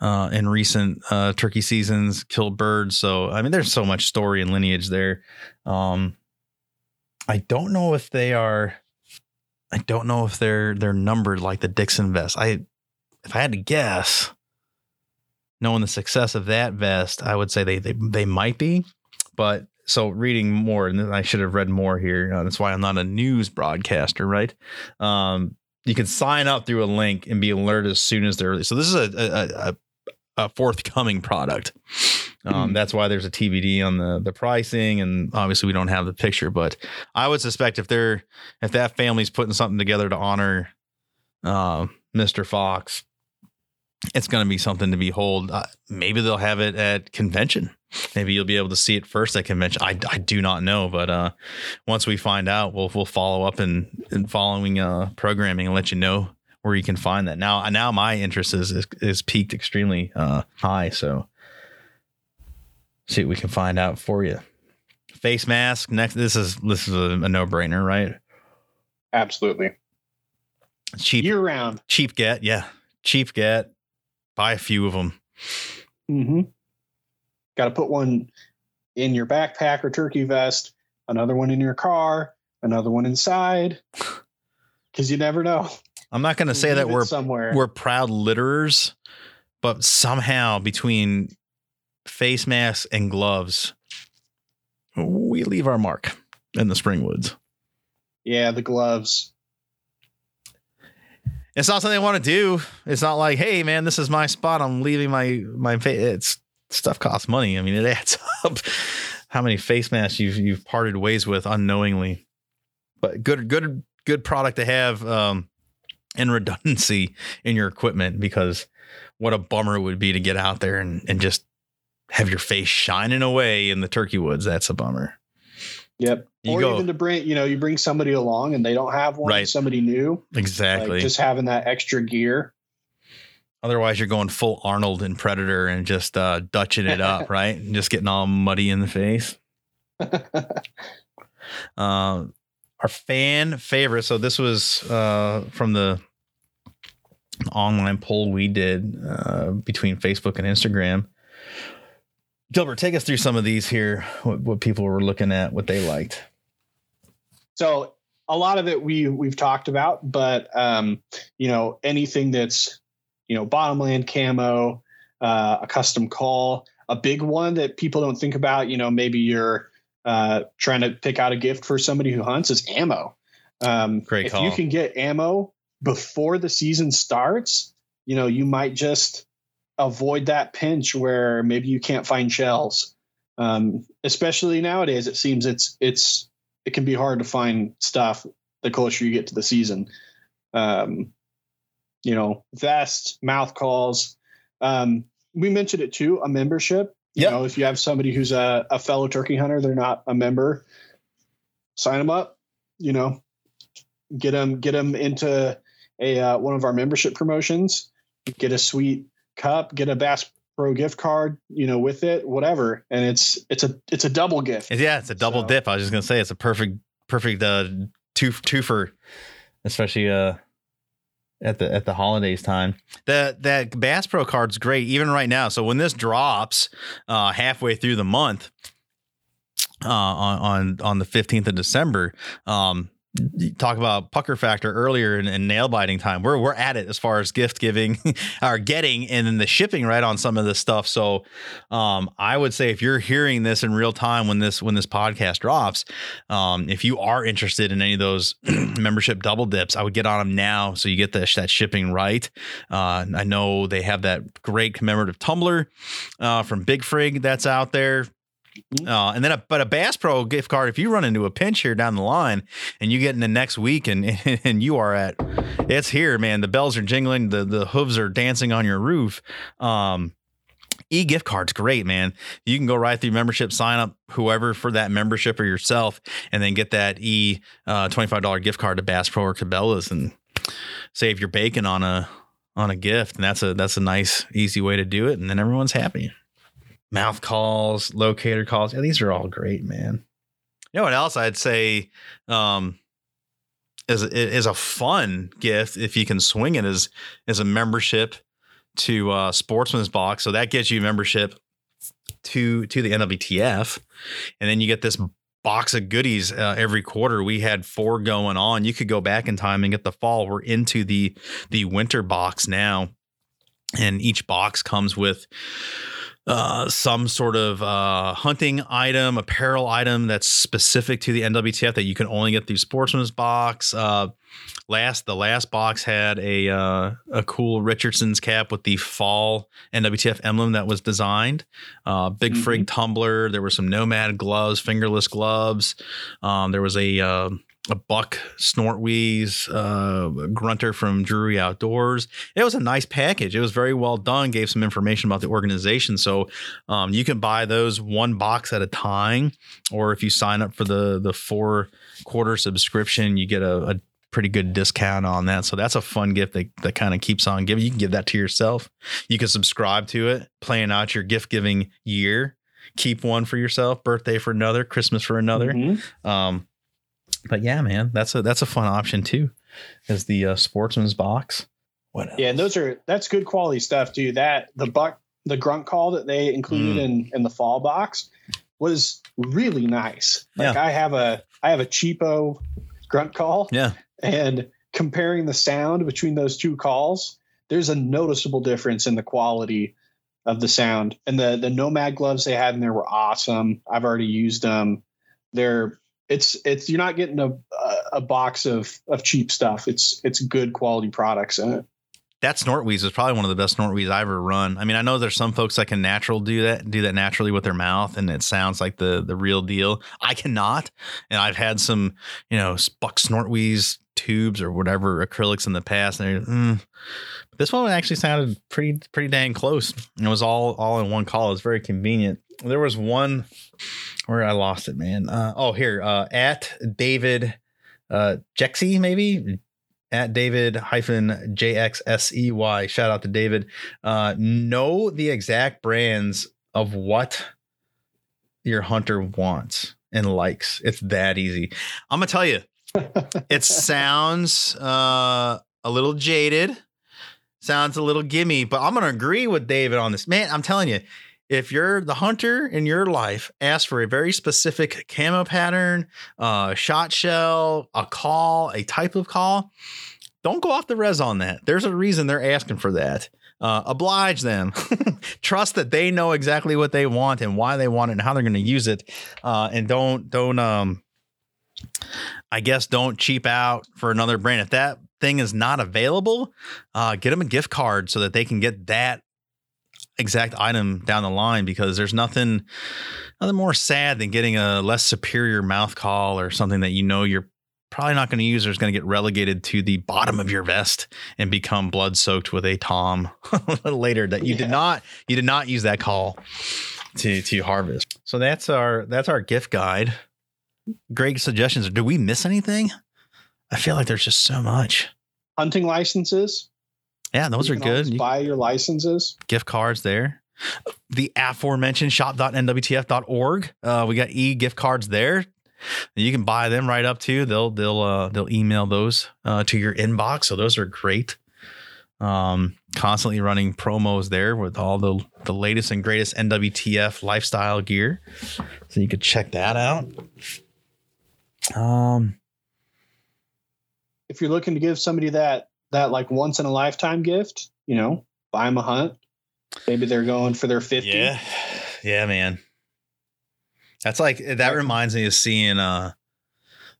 uh, in recent uh, turkey seasons, killed birds. So I mean, there's so much story and lineage there. Um, I don't know if they are. I don't know if they're they're numbered like the Dixon vest. I, if I had to guess, knowing the success of that vest, I would say they they they might be. But so reading more, and I should have read more here. Uh, that's why I'm not a news broadcaster, right? Um, you can sign up through a link and be alerted as soon as they're released. So this is a a, a, a forthcoming product. Um, Hmm. That's why there's a TBD on the the pricing, and obviously we don't have the picture. But I would suspect if they're if that family's putting something together to honor uh, Mr. Fox, it's going to be something to behold. Uh, maybe they'll have it at convention. Maybe you'll be able to see it first at convention. I, I do not know, but uh, once we find out, we'll we'll follow up in, in following uh, programming and let you know where you can find that. Now now my interest is is, is peaked extremely uh, high, so see what we can find out for you. Face mask next. This is this is a, a no brainer, right? Absolutely. Cheap Year round. cheap get, yeah, cheap get. Buy a few of them. Mm-hmm. Got to put one in your backpack or turkey vest, another one in your car, another one inside, because you never know. I'm not going to say that we're somewhere. we're proud litterers, but somehow between face masks and gloves, we leave our mark in the spring woods. yeah, the gloves. It's not something I want to do. It's not like, hey man, this is my spot. I'm leaving my my face. It's stuff costs money. I mean, it [LAUGHS] adds up. How many face masks you've you've parted ways with unknowingly, but good good good product to have um, and redundancy in your equipment because what a bummer it would be to get out there and and just have your face shining away in the turkey woods. That's a bummer. Yep. You or go- even to bring, you know, you bring somebody along and they don't have one, Right. somebody new. Exactly. Like just having that extra gear. Otherwise, you're going full Arnold and Predator and just uh, dutching it up, [LAUGHS] right? And just getting all muddy in the face. Uh, [LAUGHS] our fan favorite. So this was uh, from the online poll we did uh, between Facebook and Instagram. Gilbert, take us through some of these here. What, what people were looking at, what they liked. so a lot of it we we've talked about, but um, you know, anything that's you know, bottomland camo, uh, a custom call, a big one that people don't think about, you know, maybe you're uh, trying to pick out a gift for somebody who hunts is ammo. Um, Great if you can get ammo before the season starts, you know, you might just avoid that pinch where maybe you can't find shells. Um, especially nowadays, it seems it's it's it can be hard to find stuff the closer you get to the season. Um, you know, vest, mouth calls. Um, we mentioned it too, a membership. You Yep. know, if you have somebody who's a, a fellow turkey hunter, they're not a member, sign them up. You know, get them get them into a uh, one of our membership promotions. Get a sweet cup, get a Bass Pro gift card, you know, with it, whatever, and it's it's a it's a double gift. Yeah, it's a double So- dip. I was just gonna say it's a perfect, perfect uh, two twofer, especially uh, at the at the holidays time. That that Bass Pro card's great even right now. So when this drops uh, halfway through the month, uh, on on on the fifteenth of December, um, talk about pucker factor earlier and, and, nail biting time. We're we're at it as far as gift giving [LAUGHS] or getting and then the shipping right on some of this stuff. So um, I would say if you're hearing this in real time when this when this podcast drops, um, if you are interested in any of those [CLEARS THROAT] membership double dips, I would get on them now so you get the, that shipping right. Uh, I know they have that great commemorative tumbler uh, from Big Frig that's out there. Mm-hmm. Uh, and then, a, but a Bass Pro gift card, if you run into a pinch here down the line and you get in the next week and [LAUGHS] and you are at, it's here, man. The bells are jingling, the the hooves are dancing on your roof. Um, E gift card's great, man. You can go right through membership, sign up whoever for that membership or yourself, and then get that E uh, twenty five dollar gift card to Bass Pro or Cabela's and save your bacon on a on a gift. And that's a that's a nice easy way to do it, and then everyone's happy mouth calls, locator calls. Yeah, these are all great, man. You know what else I'd say um, is is a fun gift if you can swing it is is a membership to uh, Sportsman's Box. So that gets you membership to to the NWTF, and then you get this box of goodies uh, every quarter. We had four going on. You could go back in time and get the fall. We're into the the winter box now, and each box comes with uh, some sort of uh, hunting item, apparel item that's specific to the NWTF that you can only get through Sportsman's Box. Uh, last the last box had a uh, a cool Richardson's cap with the fall NWTF emblem that was designed. Uh, big mm-hmm. frig tumbler. There were some Nomad gloves, fingerless gloves. Um, there was a uh, a buck snortweeze uh, grunter from Drury Outdoors. It was a nice package. It was very well done. Gave some information about the organization, so um, you can buy those one box at a time, or if you sign up for the the four quarter subscription, you get a, a pretty good discount on that. So that's a fun gift that, that kind of keeps on giving. You can give that to yourself. You can subscribe to it, playing out your gift giving year. Keep one for yourself, birthday for another, Christmas for another. Mm-hmm. Um, but yeah, man, that's a that's a fun option too, is the uh, sportsman's box. What else? Yeah, and those are that's good quality stuff too. That the buck the grunt call that they included mm. in in the fall box was really nice. Like yeah. I have a I have a cheapo grunt call. Yeah. And comparing the sound between those two calls, there's a noticeable difference in the quality of the sound. And the the Nomad gloves they had in there were awesome. I've already used them. They're it's it's you're not getting a a box of of cheap stuff. It's it's good quality products in it. That Snortweeze is probably one of the best Snortweeze I've ever run. I mean, I know there's some folks that can natural do that, do that naturally with their mouth, and it sounds like the the real deal. I cannot, and I've had some, you know, Buck Snortweeze tubes or whatever acrylics in the past, and mm. this one actually sounded pretty pretty dang close. It was all all in one call. It was very convenient. There was one where I lost it, man. Uh, oh, here uh, at David uh, Jexy, maybe at David hyphen JXSEY. Shout out to David. Uh, know the exact brands of what your hunter wants and likes. It's that easy. I'm gonna tell you. It sounds uh, a little jaded, sounds a little gimme, but I'm gonna agree with David on this. Man, I'm telling you, if you're the hunter in your life ask for a very specific camo pattern, uh, shot shell, a call, a type of call, don't go off the res on that. There's a reason they're asking for that. Uh, oblige them. [LAUGHS] Trust that they know exactly what they want and why they want it and how they're going to use it. Uh, and don't don't um, I guess don't cheap out for another brand. If that thing is not available, uh, get them a gift card so that they can get that exact item down the line because there's nothing nothing more sad than getting a less superior mouth call or something that you know you're probably not going to use or is going to get relegated to the bottom of your vest and become blood soaked with a tom [LAUGHS] later that you yeah. did not you did not use that call to to harvest so that's our that's our gift guide great suggestions do we miss anything i feel like there's just so much hunting licenses yeah, those are good. buy your licenses. Gift cards there. The aforementioned shop.nwtf.org. Uh, we got e gift cards there. You can buy them right up too. They'll they'll uh, they'll email those uh, to your inbox. So those are great. Um, constantly running promos there with all the the latest and greatest NWTF lifestyle gear. So you could check that out. Um, if you're looking to give somebody that that like once in a lifetime gift, you know, buy them a hunt. Maybe they're going for their 50. Yeah. Yeah, man. That's like that reminds me of seeing uh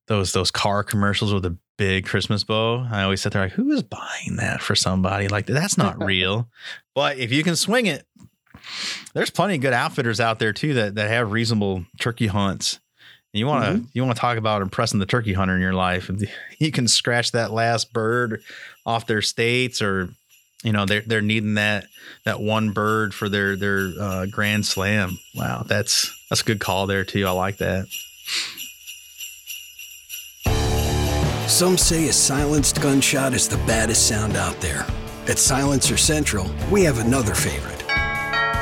those those car commercials with the big Christmas bow. I always sit there like, who is buying that for somebody? Like that's not [LAUGHS] real. But if you can swing it, there's plenty of good outfitters out there too that that have reasonable turkey hunts. And you want to Mhm. you want to talk about impressing the turkey hunter in your life. [LAUGHS] You can scratch that last bird off their states, or you know they're they're needing that that one bird for their their uh, grand slam. Wow, that's that's a good call there too. I like that. Some say a silenced gunshot is the baddest sound out there. At Silencer Central, we have another favorite.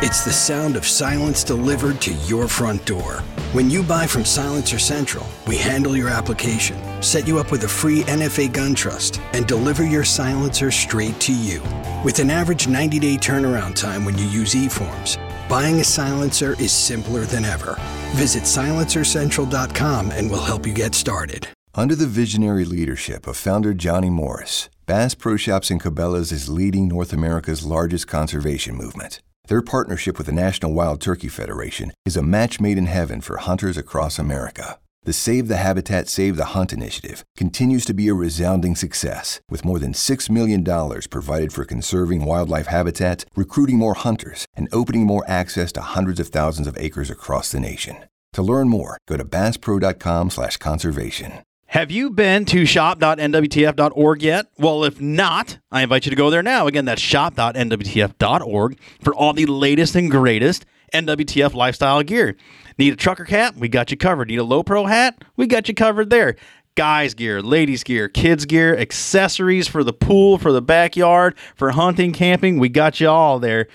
It's the sound of silence delivered to your front door. When you buy from Silencer Central, we handle your application, set you up with a free NFA gun trust, and deliver your silencer straight to you. With an average 90 day turnaround time when you use eForms, buying a silencer is simpler than ever. Visit silencercentral.com and we'll help you get started. Under the visionary leadership of founder Johnny Morris, Bass Pro Shops and Cabela's is leading North America's largest conservation movement. Their partnership with the National Wild Turkey Federation is a match made in heaven for hunters across America. The Save the Habitat, Save the Hunt initiative continues to be a resounding success, with more than $6 million provided for conserving wildlife habitat, recruiting more hunters, and opening more access to hundreds of thousands of acres across the nation. To learn more, go to basspro.com slash conservation. Have you been to shop.nwtf.org yet? Well, if not, I invite you to go there now. Again, that's shop.nwtf.org for all the latest and greatest NWTF lifestyle gear. Need a trucker cap? We got you covered. Need a low pro hat? We got you covered there. Guys gear, ladies gear, kids gear, accessories for the pool, for the backyard, for hunting, camping. We got you all there.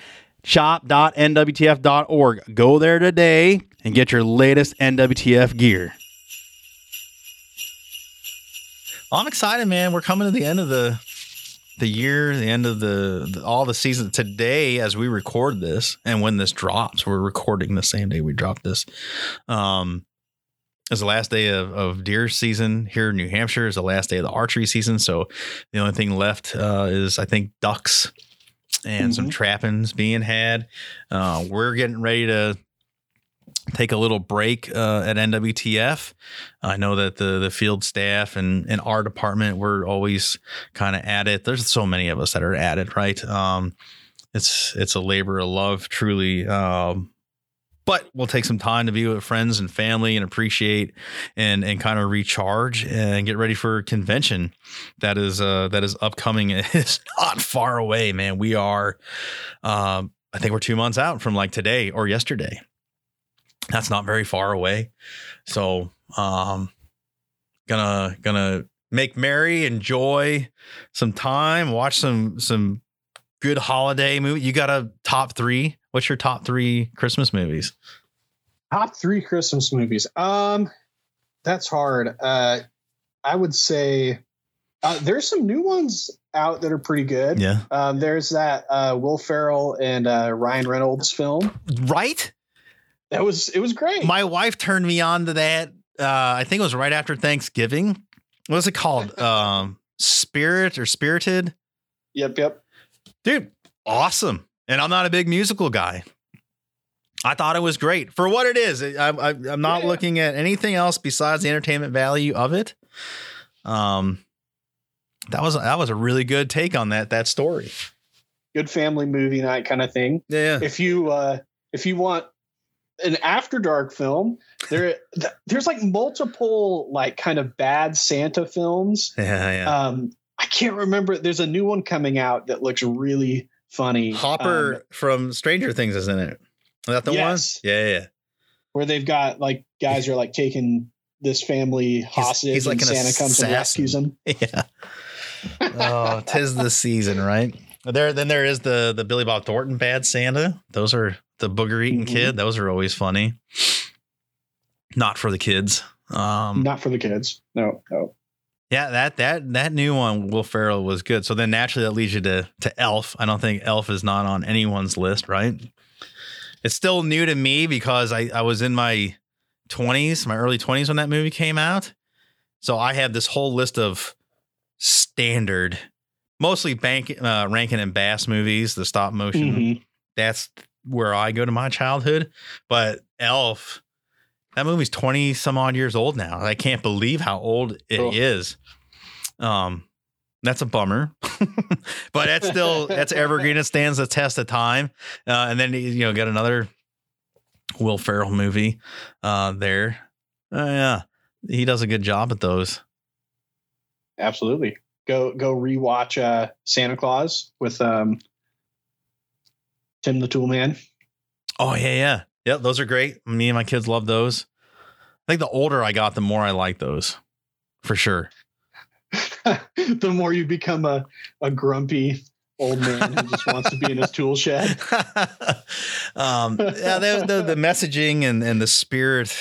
Shop.nwtf.org. Go there today and get your latest NWTF gear. Well, I'm excited, man. We're coming to the end of the the year, the end of the, the all the season today as we record this and when this drops. We're recording the same day we drop this. Um is the last day of, of deer season here in New Hampshire. Is the last day of the archery season. So the only thing left uh, is I think ducks and some trappings being had. Uh, we're getting ready to take a little break uh, at NWTF. I know that the the field staff and, and our department we're always kind of at it. There's so many of us that are at it, right? Um, it's it's a labor of love, truly. Um, but we'll take some time to be with friends and family and appreciate and and kind of recharge and get ready for convention that is uh that is upcoming. [LAUGHS] It's not far away, man. We are um I think we're two months out from like today or yesterday. That's not very far away. So um gonna gonna make merry, enjoy some time, watch some some good holiday movie. You got a top three? What's your top three Christmas movies? Top three Christmas movies. Um, that's hard. Uh, I would say uh, there's some new ones out that are pretty good. Yeah. Um, there's that uh, Will Ferrell and uh, Ryan Reynolds film. Right? That was it was great. My wife turned me on to that. Uh, I think it was right after Thanksgiving. What was it called? [LAUGHS] um, Spirit or Spirited? yep, yep. Dude, awesome. And I'm not a big musical guy. I thought it was great for what it is. I, I, I'm not Yeah. looking at anything else besides the entertainment value of it. Um, that was that was a really good take on that that story. Good family movie night kind of thing. Yeah, If you uh, if you want an after dark film, there there's like multiple like kind of bad Santa films. [LAUGHS] yeah, yeah. Um, I can't remember. There's a new one coming out that looks really funny. Hopper um, from Stranger Things is in it. Is that the Yes. one? Yeah, yeah. where they've got like guys are like taking this family hostage he's like and an Santa comes and assassin. rescues them. [LAUGHS] Yeah. oh, tis the season, right? There, then there is the the Billy Bob Thornton Bad Santa. Those are the booger eating Mhm. kid. Those are always funny. Not for the kids. Um, Not for the kids. No, no. yeah, that that that new one, Will Ferrell was good. So then naturally that leads you to to Elf. I don't think Elf is not on anyone's list, right? It's still new to me because I I was in my twenties, my early twenties when that movie came out. So I have this whole list of standard, mostly bank uh, Rankin and Bass movies, the stop motion. Mhm. That's where I go to my childhood. But Elf, that movie's twenty some odd years old now. I can't believe how old it is. Um, that's a bummer, [LAUGHS] but that's still that's evergreen. It stands the test of time. Uh, and then you know, got another Will Ferrell movie uh, there. Uh, yeah, he does a good job at those. Absolutely. Go go rewatch uh, Santa Claus with um, Tim the Tool Man. Oh yeah, yeah, yeah. Those are great. Me and my kids love those. I think the older I got, the more I like those, for sure. [LAUGHS] the more you become a, a grumpy old man who just wants to be in his [LAUGHS] tool shed. [LAUGHS] um, yeah, the, the the messaging and and the spirit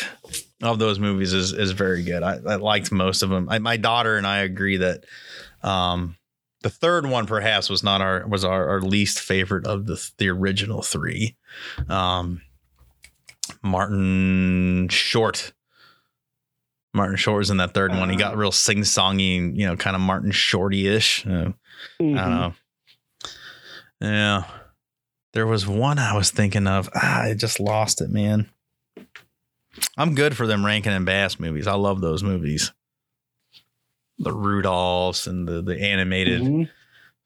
of those movies is is very good. I, I liked most of them. I, my daughter and I agree that um, the third one perhaps was not our was our, our least favorite of the the original three. Um, Martin Short. Martin Short was in that third one. He got real sing songy, you know, kind of Martin Shorty ish. Uh, I don't know. Yeah. There was one I was thinking of. Ah, I just lost it, man. I'm good for them Rankin and Bass movies. I love those movies. The Rudolphs and the the animated Mhm.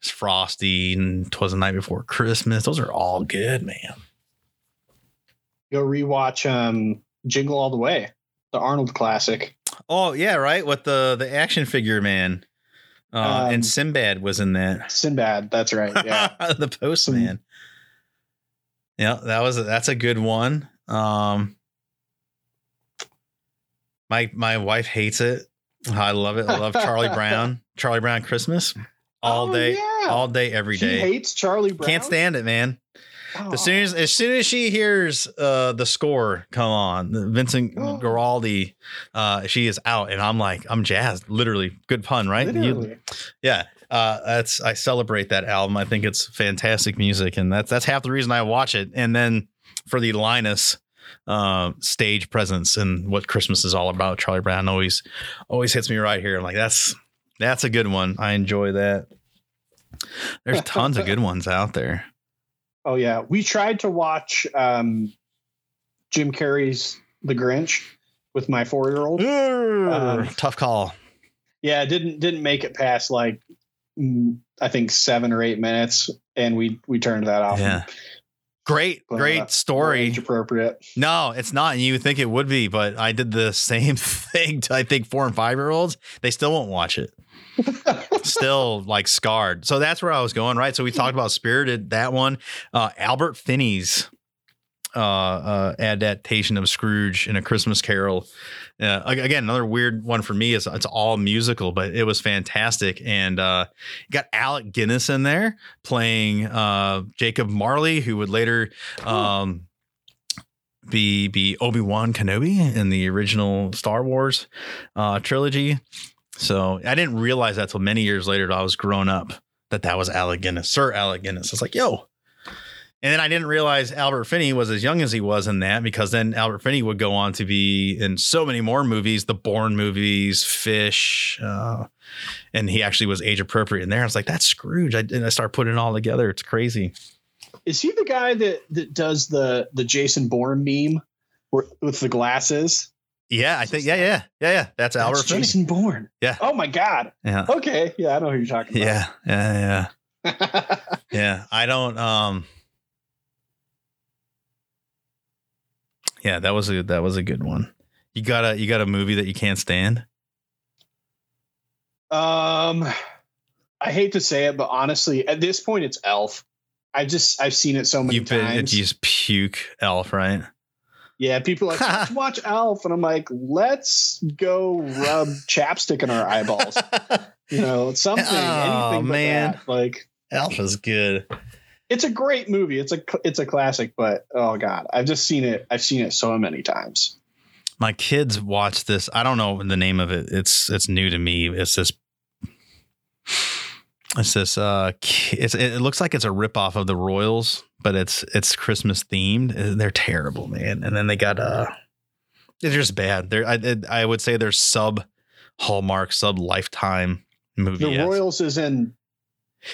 Frosty and Twas the Night Before Christmas. Those are all good, man. Go rewatch um, Jingle All the Way, the Arnold classic. Oh yeah, right. With the the action figure man. Uh, Um, and Sinbad was in that. Sinbad, that's right. [LAUGHS] Yeah. the postman. Yeah, that was a, that's a good one. Um, my my wife hates it. I love it. I love Charlie [LAUGHS] Brown. Charlie Brown Christmas all Oh, day, yeah. all day, every she day. hates Charlie Brown. Can't stand it, man. Oh. As soon as as soon as she hears uh the score come on, Vincent Oh. Guaraldi, uh, she is out, and I'm like, I'm jazzed. Literally, good pun, right? You- yeah, uh, that's I celebrate that album. I think it's fantastic music, and that's that's half the reason I watch it. And then for the Linus uh, stage presence and what Christmas is all about, Charlie Brown always always hits me right here. I'm like, that's that's a good one. I enjoy that. There's tons of good [LAUGHS] ones out there. Oh yeah, we tried to watch um, Jim Carrey's The Grinch with my four year old. Um, Tough call. Yeah, didn't didn't make it past like mm, I think seven or eight minutes, and we we turned that off. Yeah. Great, Well, great that's story. Age appropriate. No, it's not. And you would think it would be, but I did the [LAUGHS] same thing to I think four and five year olds. They still won't watch it. [LAUGHS] still like scarred. So that's where I was going, right? So we talked about Spirited, that one. Uh Albert Finney's uh uh adaptation of Scrooge in a Christmas Carol. Uh, again, another weird one for me is it's all musical, but it was fantastic. And uh got Alec Guinness in there playing uh Jacob Marley, who would later um be be Obi Wan Kenobi in the original Star Wars uh, trilogy. So I didn't realize that till many years later. That I was grown up that that was Alec Guinness, Sir Alec Guinness. I was like, yo. And then I didn't realize Albert Finney was as young as he was in that because then Albert Finney would go on to be in so many more movies, the Bourne movies, Fish, uh, and he actually was age appropriate in there. I was like, that's Scrooge. I, and I started putting it all together. It's crazy. Is he the guy that that does the the Jason Bourne meme with the glasses? Yeah, I think. Yeah, yeah, yeah, yeah. That's Albert That's Finney. Jason Bourne. Yeah. Oh my god. Yeah. Okay. Yeah, I know who you're talking about. Yeah, yeah, yeah. [LAUGHS] Yeah, I don't. Um, yeah, that was a that was a good one. You got a you got a movie that you can't stand. um, I hate to say it, but honestly, at this point, it's Elf. I just I've seen it so many You've been times. you just puke Elf, right? Yeah, people are like, "Let's [LAUGHS] watch Elf, and I'm like, let's go rub chapstick in our eyeballs. [LAUGHS] You know, something, Oh, anything but man. that. Like, Elf is good. It's a great movie. It's a it's a classic, but oh god, I've just seen it. I've seen it so many times. My kids watch this. I don't know the name of it. It's it's new to me. It's this. It's this. Uh, it's it looks like it's a ripoff of the Royals, but it's it's Christmas themed. Uh, They're terrible, man. And then they got uh, they're just bad. They're I I would say they're sub Hallmark, sub Lifetime movie. The. Royals is in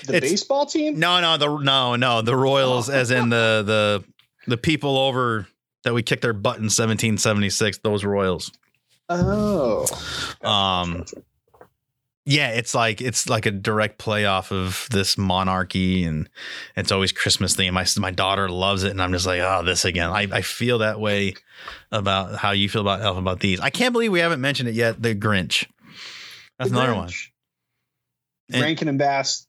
the It's- baseball team. No, no, the no, no, the Royals, Oh. as in the [LAUGHS] the the people over that we kicked their butt in 1776. Those Royals. Oh, Um, yeah, it's like it's like a direct play off of this monarchy, and it's always Christmas theme. My my daughter loves it, and I'm just like, oh, this again. I, I feel that way about how you feel about Elf about these. I can't believe we haven't mentioned it yet. The Grinch. That's The another one. Grinch. And- Rankin and Bass.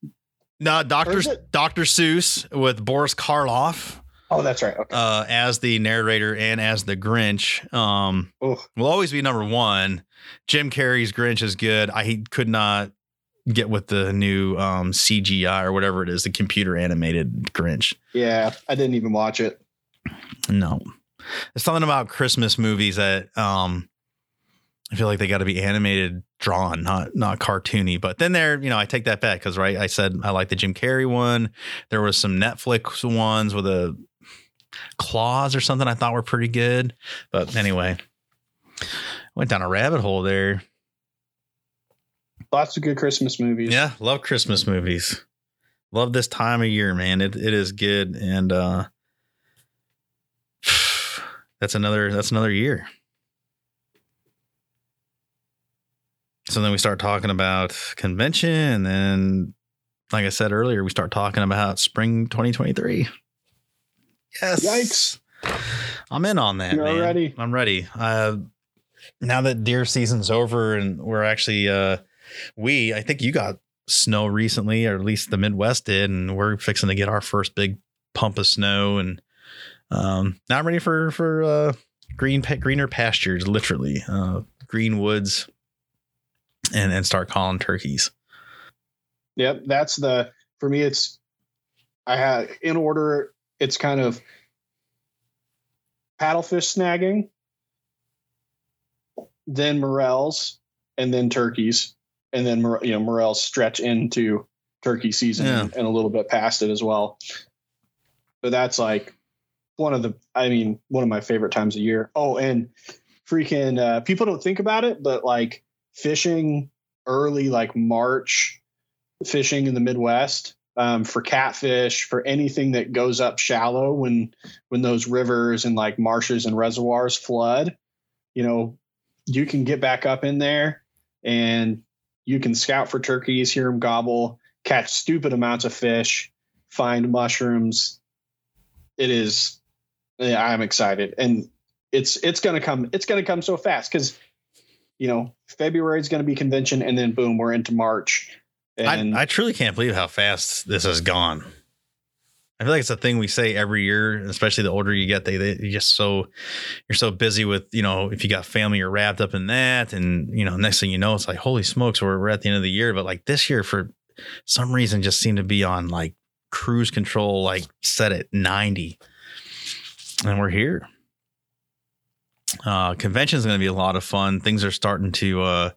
No, Doctor Doctor Seuss with Boris Karloff. Oh, that's right. Okay. uh, as the narrator and as the Grinch. Um, will always be number one. Jim Carrey's Grinch is good. I could not get with the new um, CGI or whatever it is, the computer animated Grinch. yeah. I didn't even watch it. No, there's something about Christmas movies that um, I feel like they got to be animated, drawn, not not cartoony. But then there, you know, I take that back because right, I said I like the Jim Carrey one. There was some Netflix ones with a claws or something I thought were pretty good. But anyway, went down a rabbit hole there. Lots of good Christmas movies. Yeah, love Christmas movies. Love this time of year, man. It it is good, and uh [SIGHS] that's another that's another year. So then we start talking about convention, and then, like I said earlier, we start talking about spring 2023. Yes, Yikes. I'm in on that. You're man. ready? I'm ready. Uh, now that deer season's over, and we're actually uh, we I think you got snow recently, or at least the Midwest did, and we're fixing to get our first big pump of snow, and um, now I'm ready for for uh, green greener pastures, literally uh, green woods, and and start calling turkeys. Yep. That's the, for me, it's, I had in order, it's kind of paddlefish snagging, then morels, and then turkeys. And then, you know, morels stretch into turkey season Yeah. and a little bit past it as well. But that's like one of the, I mean, one of my favorite times of year. Oh, and freaking, uh, people don't think about it, but like fishing early, like March, fishing in the Midwest um, for catfish, for anything that goes up shallow when when those rivers and like marshes and reservoirs flood. You know, you can get back up in there and you can scout for turkeys, hear them gobble, catch stupid amounts of fish, find mushrooms. It is, I'm excited, and it's it's gonna come. It's gonna come so fast because you know February is gonna be convention, and then boom, we're into March. And I, I truly can't believe how fast this has gone. I feel like it's a thing we say every year, especially the older you get. They they you're just so you're so busy with you know if you got family, you're wrapped up in that, and you know next thing you know, it's like holy smokes, we're we're at the end of the year. But like this year, for some reason, just seemed to be on like cruise control, like set at ninety, and we're here. Uh, convention is going to be a lot of fun. Things are starting to uh,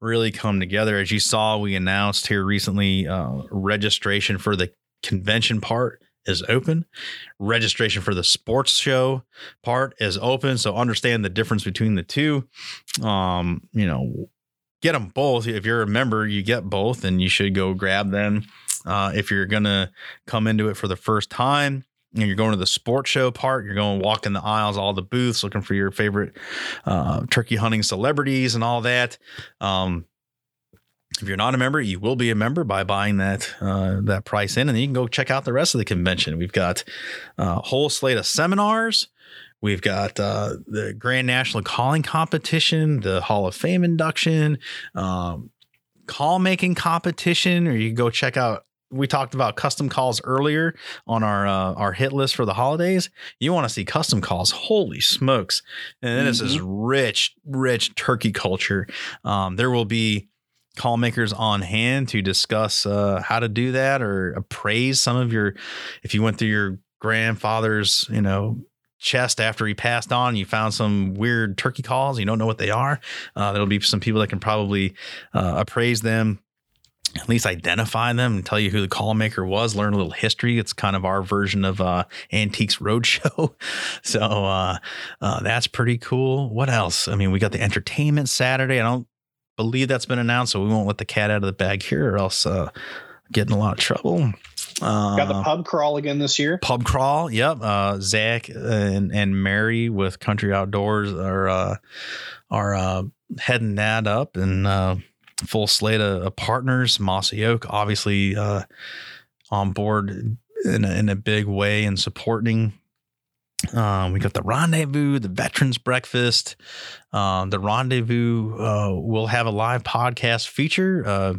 really come together. As you saw, we announced here recently uh, registration for the convention part is open. Registration for the sports show part is open. So understand the difference between the two. Um, you know, get them both. If you're a member, you get both, and you should go grab them. Uh, if you're gonna come into it for the first time, and you're going to the sports show part, you're going walking the aisles, all the booths, looking for your favorite uh, turkey hunting celebrities and all that. Um, if you're not a member, you will be a member by buying that uh, that price in, and you can go check out the rest of the convention. We've got uh, a whole slate of seminars. We've got uh, the Grand National Calling Competition, the Hall of Fame induction, um, call making competition, or you can go check out. We talked about custom calls earlier on our uh, our hit list for the holidays. You want to see custom calls? Holy smokes! And then it's this rich, rich turkey culture. Um, there will be call makers on hand to discuss uh, how to do that or appraise some of your if you went through your grandfather's you know chest after he passed on you found some weird turkey calls you don't know what they are uh, there'll be some people that can probably uh, appraise them at least identify them and tell you who the call maker was learn a little history it's kind of our version of uh, antiques roadshow [LAUGHS] so uh, uh, that's pretty cool what else i mean we got the entertainment saturday i don't believe that's been announced, so we won't let the cat out of the bag here, or else uh, get in a lot of trouble. Uh, Got the pub crawl again this year. pub crawl. Yep. Uh, Zach and, and Mary with Country Outdoors are uh, are uh, heading that up and uh, full slate of, of partners. Mossy Oak, obviously, uh, on board in a, in a big way and supporting. Um, we got the rendezvous, the veterans breakfast. Um, the rendezvous uh, will have a live podcast feature. Uh,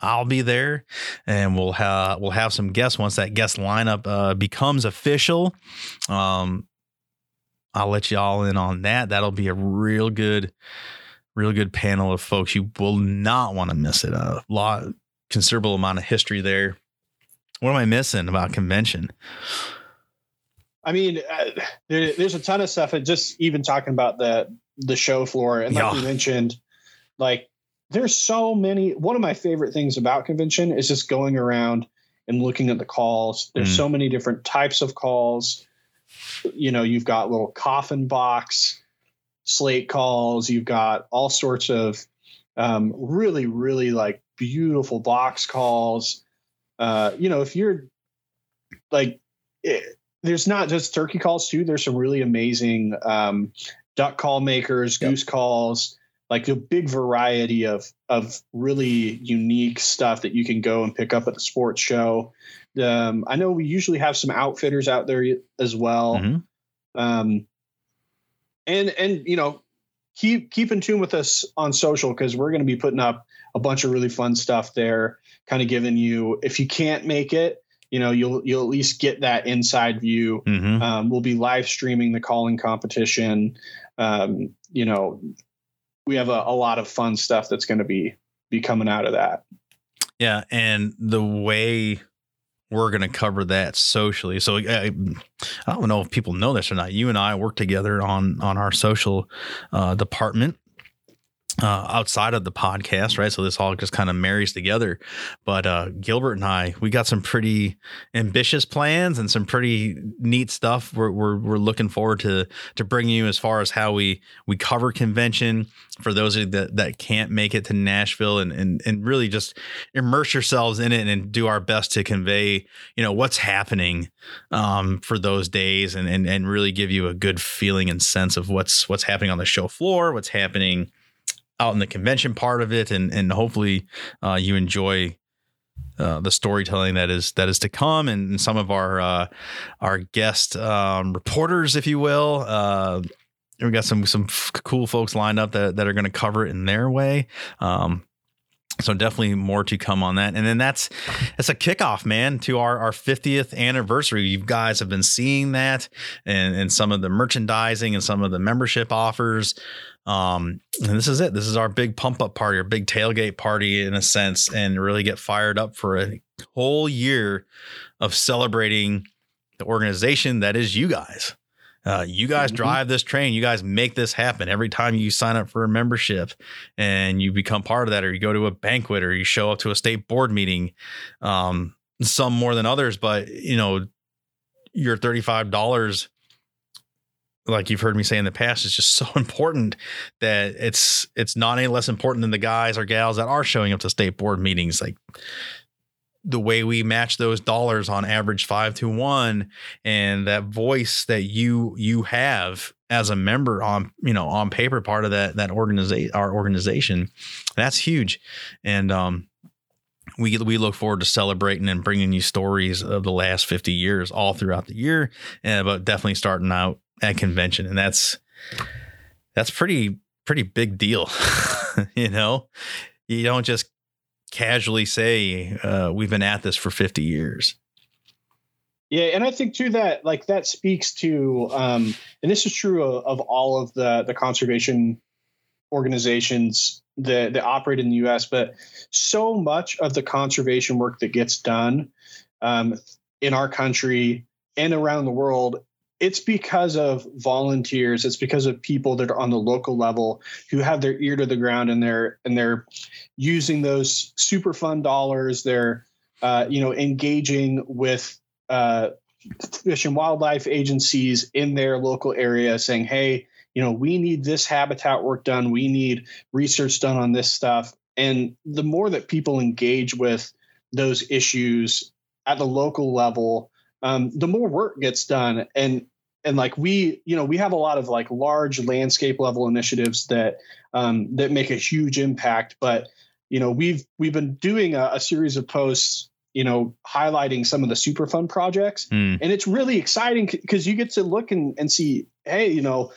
I'll be there, and we'll have we'll have some guests once that guest lineup uh, becomes official. Um, I'll let y'all in on that. That'll be a real good, real good panel of folks. You will not want to miss it. A lot, considerable amount of history there. What am I missing about convention? I mean, uh, there, there's a ton of stuff. And just even talking about the the show floor, and like Yeah. you mentioned, like there's so many. One of my favorite things about convention is just going around and looking at the calls. There's Mm. so many different types of calls. You know, you've got little coffin box slate calls. You've got all sorts of um, really, really like beautiful box calls. Uh, you know, if you're like, it, there's not just turkey calls too. There's some really amazing um, duck call makers, Yep. goose calls, like a big variety of of really unique stuff that you can go and pick up at the sports show. Um, I know we usually have some outfitters out there as well. Mhm. Um, and and you know, keep keep in tune with us on social because we're going to be putting up a bunch of really fun stuff there. Kind of giving you, if you can't make it, you know, you'll you'll at least get that inside view. Mhm. Um, we'll be live streaming the calling competition. Um, you know, we have a, a lot of fun stuff that's going to be be coming out of that. Yeah, and the way we're going to cover that socially. So I, I don't know if people know this or not. You and I work together on on our social uh, department uh, outside of the podcast, right? So this all just kind of marries together. But uh, Gilbert and I, we got some pretty ambitious plans and some pretty neat stuff. We're, we're we're looking forward to to bringing you as far as how we we cover convention for those that that can't make it to Nashville and and and really just immerse yourselves in it and do our best to convey you know what's happening um, for those days and, and and really give you a good feeling and sense of what's what's happening on the show floor, what's happening out in the convention part of it, and and hopefully uh, you enjoy. Uh, the storytelling that is that is to come, and some of our uh, our guest um, reporters, if you will, uh, we got some some f- cool folks lined up that, that are going to cover it in their way. Um, so definitely more to come on that. And then that's that's a kickoff, man, to our our 50th anniversary. You guys have been seeing that and and some of the merchandising and some of the membership offers. Um, and this is it. This is our big pump up party, our big tailgate party in a sense, and really get fired up for a whole year of celebrating the organization that is you guys. Uh, you guys Mhm. drive this train. You guys make this happen every time you sign up for a membership and you become part of that, or you go to a banquet, or you show up to a state board meeting. Um, some more than others, but you know, your thirty-five dollars, like you've heard me say in the past, is just [LAUGHS] so important that it's it's not any less important than the guys or gals that are showing up to state board meetings. Like the way we match those dollars on average five to one and that voice that you you have as a member on you know on paper part of that that organization our organization that's huge and um we we look forward to celebrating and bringing you stories of the last 50 years all throughout the year and but definitely starting out at convention and that's that's pretty pretty big deal [LAUGHS] you know you don't just casually say uh, we've been at this for 50 years Yeah, and I think too that like that speaks to, um, and this is true of, of all of the the conservation organizations that that operate in the U.S. But so much of the conservation work that gets done um, in our country and around the world, it's because of volunteers. It's because of people that are on the local level who have their ear to the ground and they're and they're using those super fund dollars. They're uh, you know engaging with uh, fish and wildlife agencies in their local area saying, hey, you know, we need this habitat work done. We need research done on this stuff. And the more that people engage with those issues at the local level, um, the more work gets done. And and like we, you know, we have a lot of like large landscape level initiatives that um, that make a huge impact. But you know, we've we've been doing a, a series of posts you know, highlighting some of the super fund projects. Mm. And it's really exciting because you get to look and, and see, hey, you know,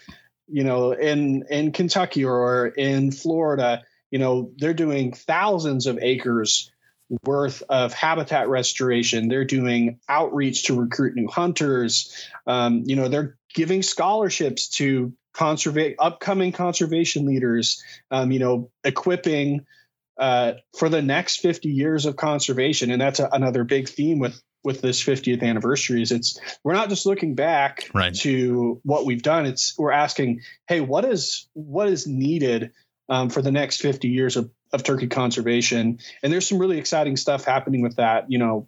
you know, in in Kentucky or in Florida, you know, they're doing thousands of acres worth of habitat restoration. They're doing outreach to recruit new hunters. Um, you know, they're giving scholarships to conserva- upcoming conservation leaders. Um, you know, equipping uh, for the next 50 years of conservation. And that's a, another big theme with with this 50th anniversary is it's we're not just looking back right. to what we've done it's we're asking hey what is what is needed um, for the next 50 years of, of turkey conservation. And there's some really exciting stuff happening with that you know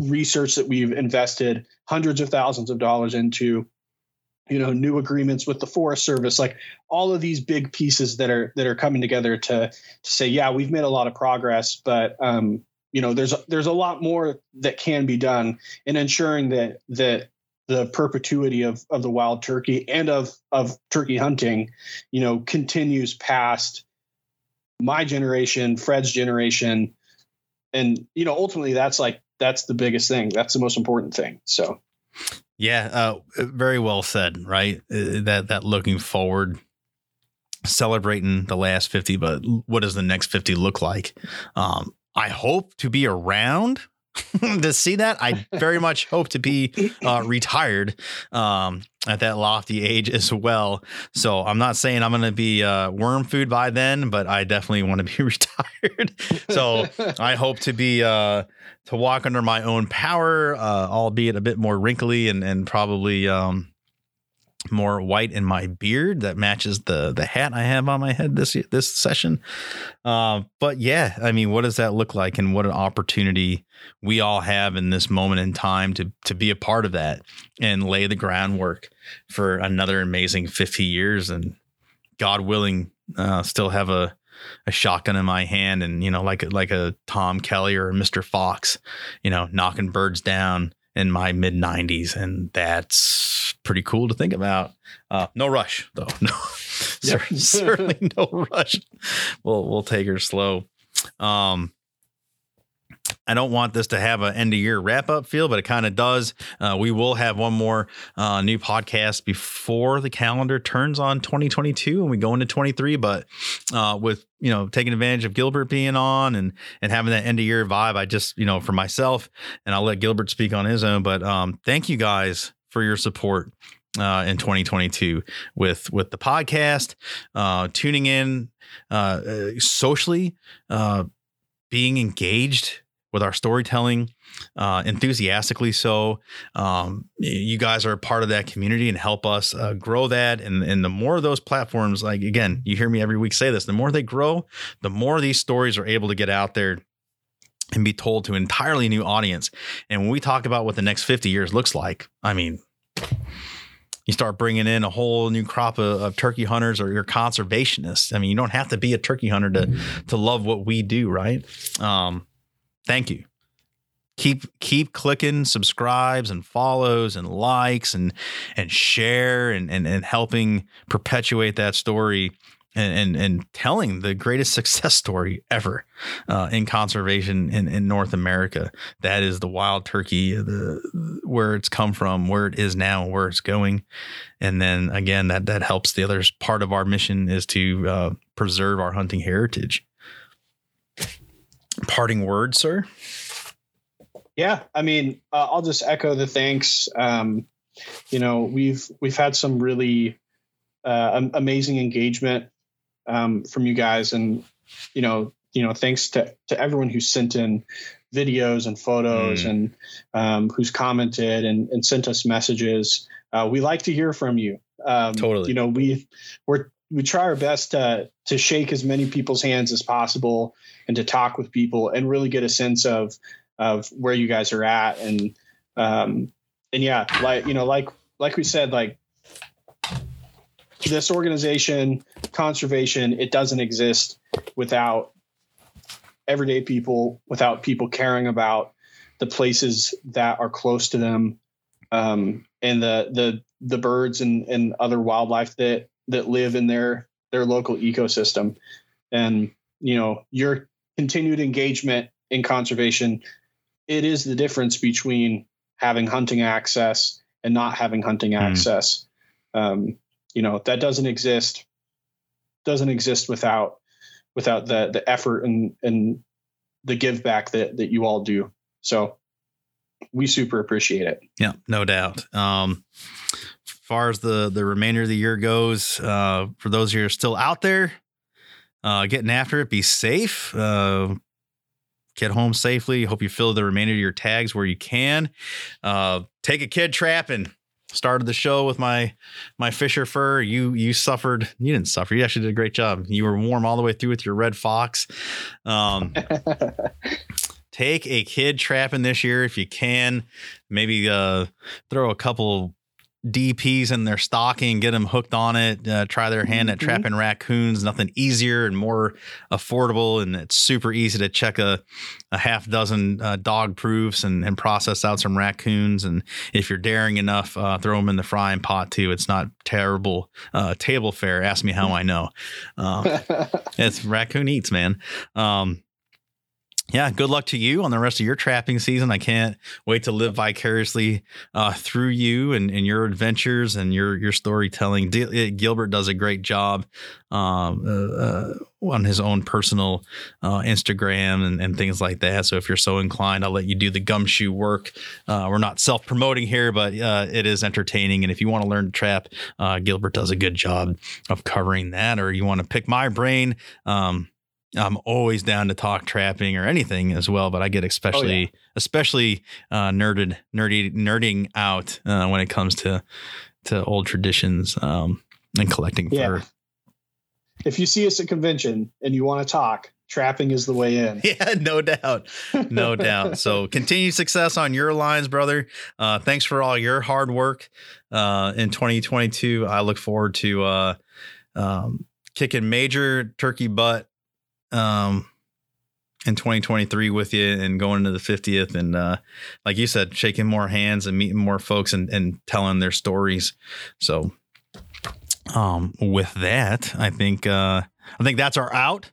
research that we've invested hundreds of thousands of dollars into you know new agreements with the forest service like all of these big pieces that are that are coming together to to say yeah we've made a lot of progress but um you know there's there's a lot more that can be done in ensuring that that the perpetuity of of the wild turkey and of of turkey hunting you know continues past my generation fred's generation and you know ultimately that's like that's the biggest thing that's the most important thing so yeah, uh, very well said. Right, uh, that that looking forward, celebrating the last fifty, but what does the next fifty look like? Um, I hope to be around [LAUGHS] to see that. I very much hope to be uh, retired um, at that lofty age as well. So I'm not saying I'm going to be uh, worm food by then, but I definitely want to be [LAUGHS] retired. so I hope to be uh, to walk under my own power, uh, albeit a bit more wrinkly and and probably um, more white in my beard that matches the the hat I have on my head this this session. Uh, but yeah, I mean, what does that look like, and what an opportunity we all have in this moment in time to to be a part of that and lay the groundwork for another amazing 50 years, and God willing, uh, still have a a shotgun in my hand and you know like like a Tom Kelly or Mr. Fox, you know, knocking birds down in my mid 90s and that's pretty cool to think about. Uh, no rush though. [LAUGHS] No. [LAUGHS] Certainly no rush. We'll we'll take her slow. Um I don't want this to have an end of year wrap up feel, but it kind of does. Uh, we will have one more uh, new podcast before the calendar turns on 2022 and we go into 23. But uh, with you know taking advantage of Gilbert being on and and having that end of year vibe, I just you know for myself and I'll let Gilbert speak on his own. But um, thank you guys for your support uh, in 2022 with with the podcast, uh, tuning in uh, uh socially, uh, being engaged with our storytelling, uh, enthusiastically so. Um, you guys are a part of that community and help us uh, grow that. And, and the more those platforms, like again, you hear me every week say this, the more they grow, the more these stories are able to get out there and be told to an entirely new audience. And when we talk about what the next 50 years looks like, I mean, you start bringing in a whole new crop of, of, turkey hunters or your conservationists. I mean, you don't have to be a turkey hunter to to love what we do, right? Um, Thank you. Keep keep clicking subscribes and follows and likes and and share and and, and helping perpetuate that story and, and, and telling the greatest [LAUGHS] success story ever uh, in conservation in, in North America. That is the wild turkey, the where it's come from, where it is now, where it's going, and then again that that helps. The other part of our mission is to uh, preserve our hunting heritage parting words, sir? Yeah, I mean, uh, I'll just echo the thanks. Um, you know, we've we've had some really uh, amazing engagement um, from you guys, and you know, you know, thanks to to everyone who sent in videos and photos mm. and um, who's commented and, and sent us messages. Uh, we like to hear from you. Um, totally. You know, we we're we try our best to to shake as many people's hands as possible and to talk with people and really get a sense of of where you guys are at and um and yeah like you know like like we said like this organization, conservation, it doesn't exist without everyday people, without people caring about the places that are close to them, um, and the the the birds and, and other wildlife that that live in their their local ecosystem. And you know, your continued engagement in conservation, it is the difference between having hunting access and not having hunting mm. access. Um, you know, that doesn't exist doesn't exist without without the the effort and and the give back that that you all do. So we super appreciate it. Yeah, no doubt. Um, as far as the the remainder of the year goes, uh, for those who are still out there, uh, getting after it, be safe. Uh, get home safely. Hope you fill the remainder of your tags where you can. Uh, take a kid trapping started the show with my my fisher fur. You you suffered. You didn't suffer. You actually did a great job. You were warm all the way through with your red fox. Um, [LAUGHS] take a kid trapping this year if you can. Maybe uh, throw a couple DPs in their stocking, get them hooked on it, uh, try their hand at mm-hmm. trapping raccoons. Nothing easier and more affordable, and it's super easy to check a, a half dozen uh, dog proofs and, and process out some raccoons. And if you're daring enough, uh, throw them in the frying pot too. It's not terrible uh, table fare. Ask me how I know. Um, [LAUGHS] it's raccoon eats, man. Um, yeah, good luck to you on the rest of your trapping season. I can't wait to live vicariously uh, through you and, and, your adventures and your your storytelling. D- Gilbert does a great job um, uh, uh, on his own personal uh, Instagram and, and, things like that. So if you're so inclined, I'll let you do the gumshoe work. Uh, we're not self promoting here, but uh, it is entertaining. And if you want to learn to trap, Gilbert does a good job of covering that. Or you want to pick my brain. Um, I'm always down to talk trapping or anything as well, but I get especially oh, yeah. especially uh, nerded nerdy nerding out uh, when it comes to to old traditions um, and collecting yeah. fur. If you see us at convention and you want to talk, trapping is the way in. [LAUGHS] Yeah, no doubt, no doubt. So [LAUGHS] continued success on your lines, brother. Uh, thanks for all your hard work uh, in 2022. I look forward to uh, um, kicking major turkey butt um, in 2023 with you and going into the 50th and uh, like you said shaking more hands and meeting more folks and, and telling their stories. So um, with that i think uh, i think that's our out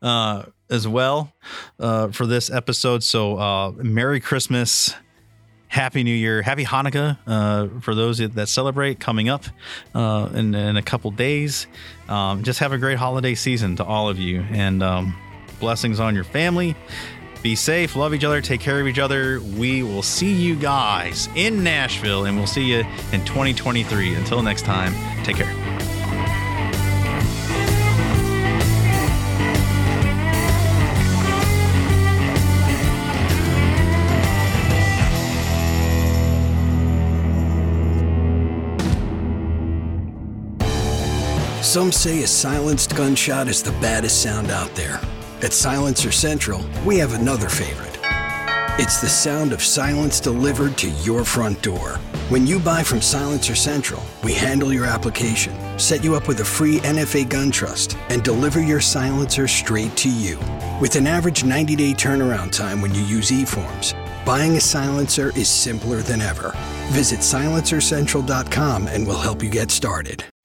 uh, as well uh, for this episode. So uh, merry christmas Happy New Year, Happy Hanukkah uh, for those that celebrate coming up uh, in, in, a couple days. Um, just have a great holiday season to all of you, and um, blessings on your family. Be safe, love each other, take care of each other. We will see you guys in Nashville, and we'll see you in 2023. Until next time, take care. Some say a silenced gunshot is the baddest sound out there. At Silencer Central, we have another favorite. It's the sound of silence delivered to your front door. When you buy from Silencer Central, we handle your application, set you up with a free NFA gun trust, and deliver your silencer straight to you. With an average 90 day turnaround time when you use eForms, buying a silencer is simpler than ever. Visit silencercentral.com and we'll help you get started.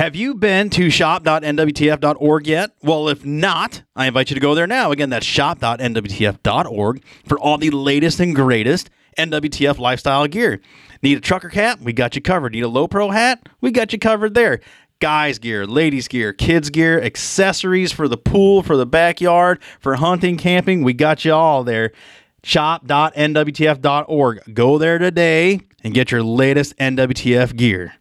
Have you been to shop.nwtf.org yet? Well, if not, I invite you to go there now. Again, that's shop.nwtf.org for all the latest and greatest NWTF lifestyle gear. Need a trucker cap? We got you covered. Need a low pro hat? We got you covered there. Guys gear, ladies gear, kids gear, accessories for the pool, for the backyard, for hunting, camping. We got you all there. Shop.nwtf.org. Go there today and get your latest NWTF gear.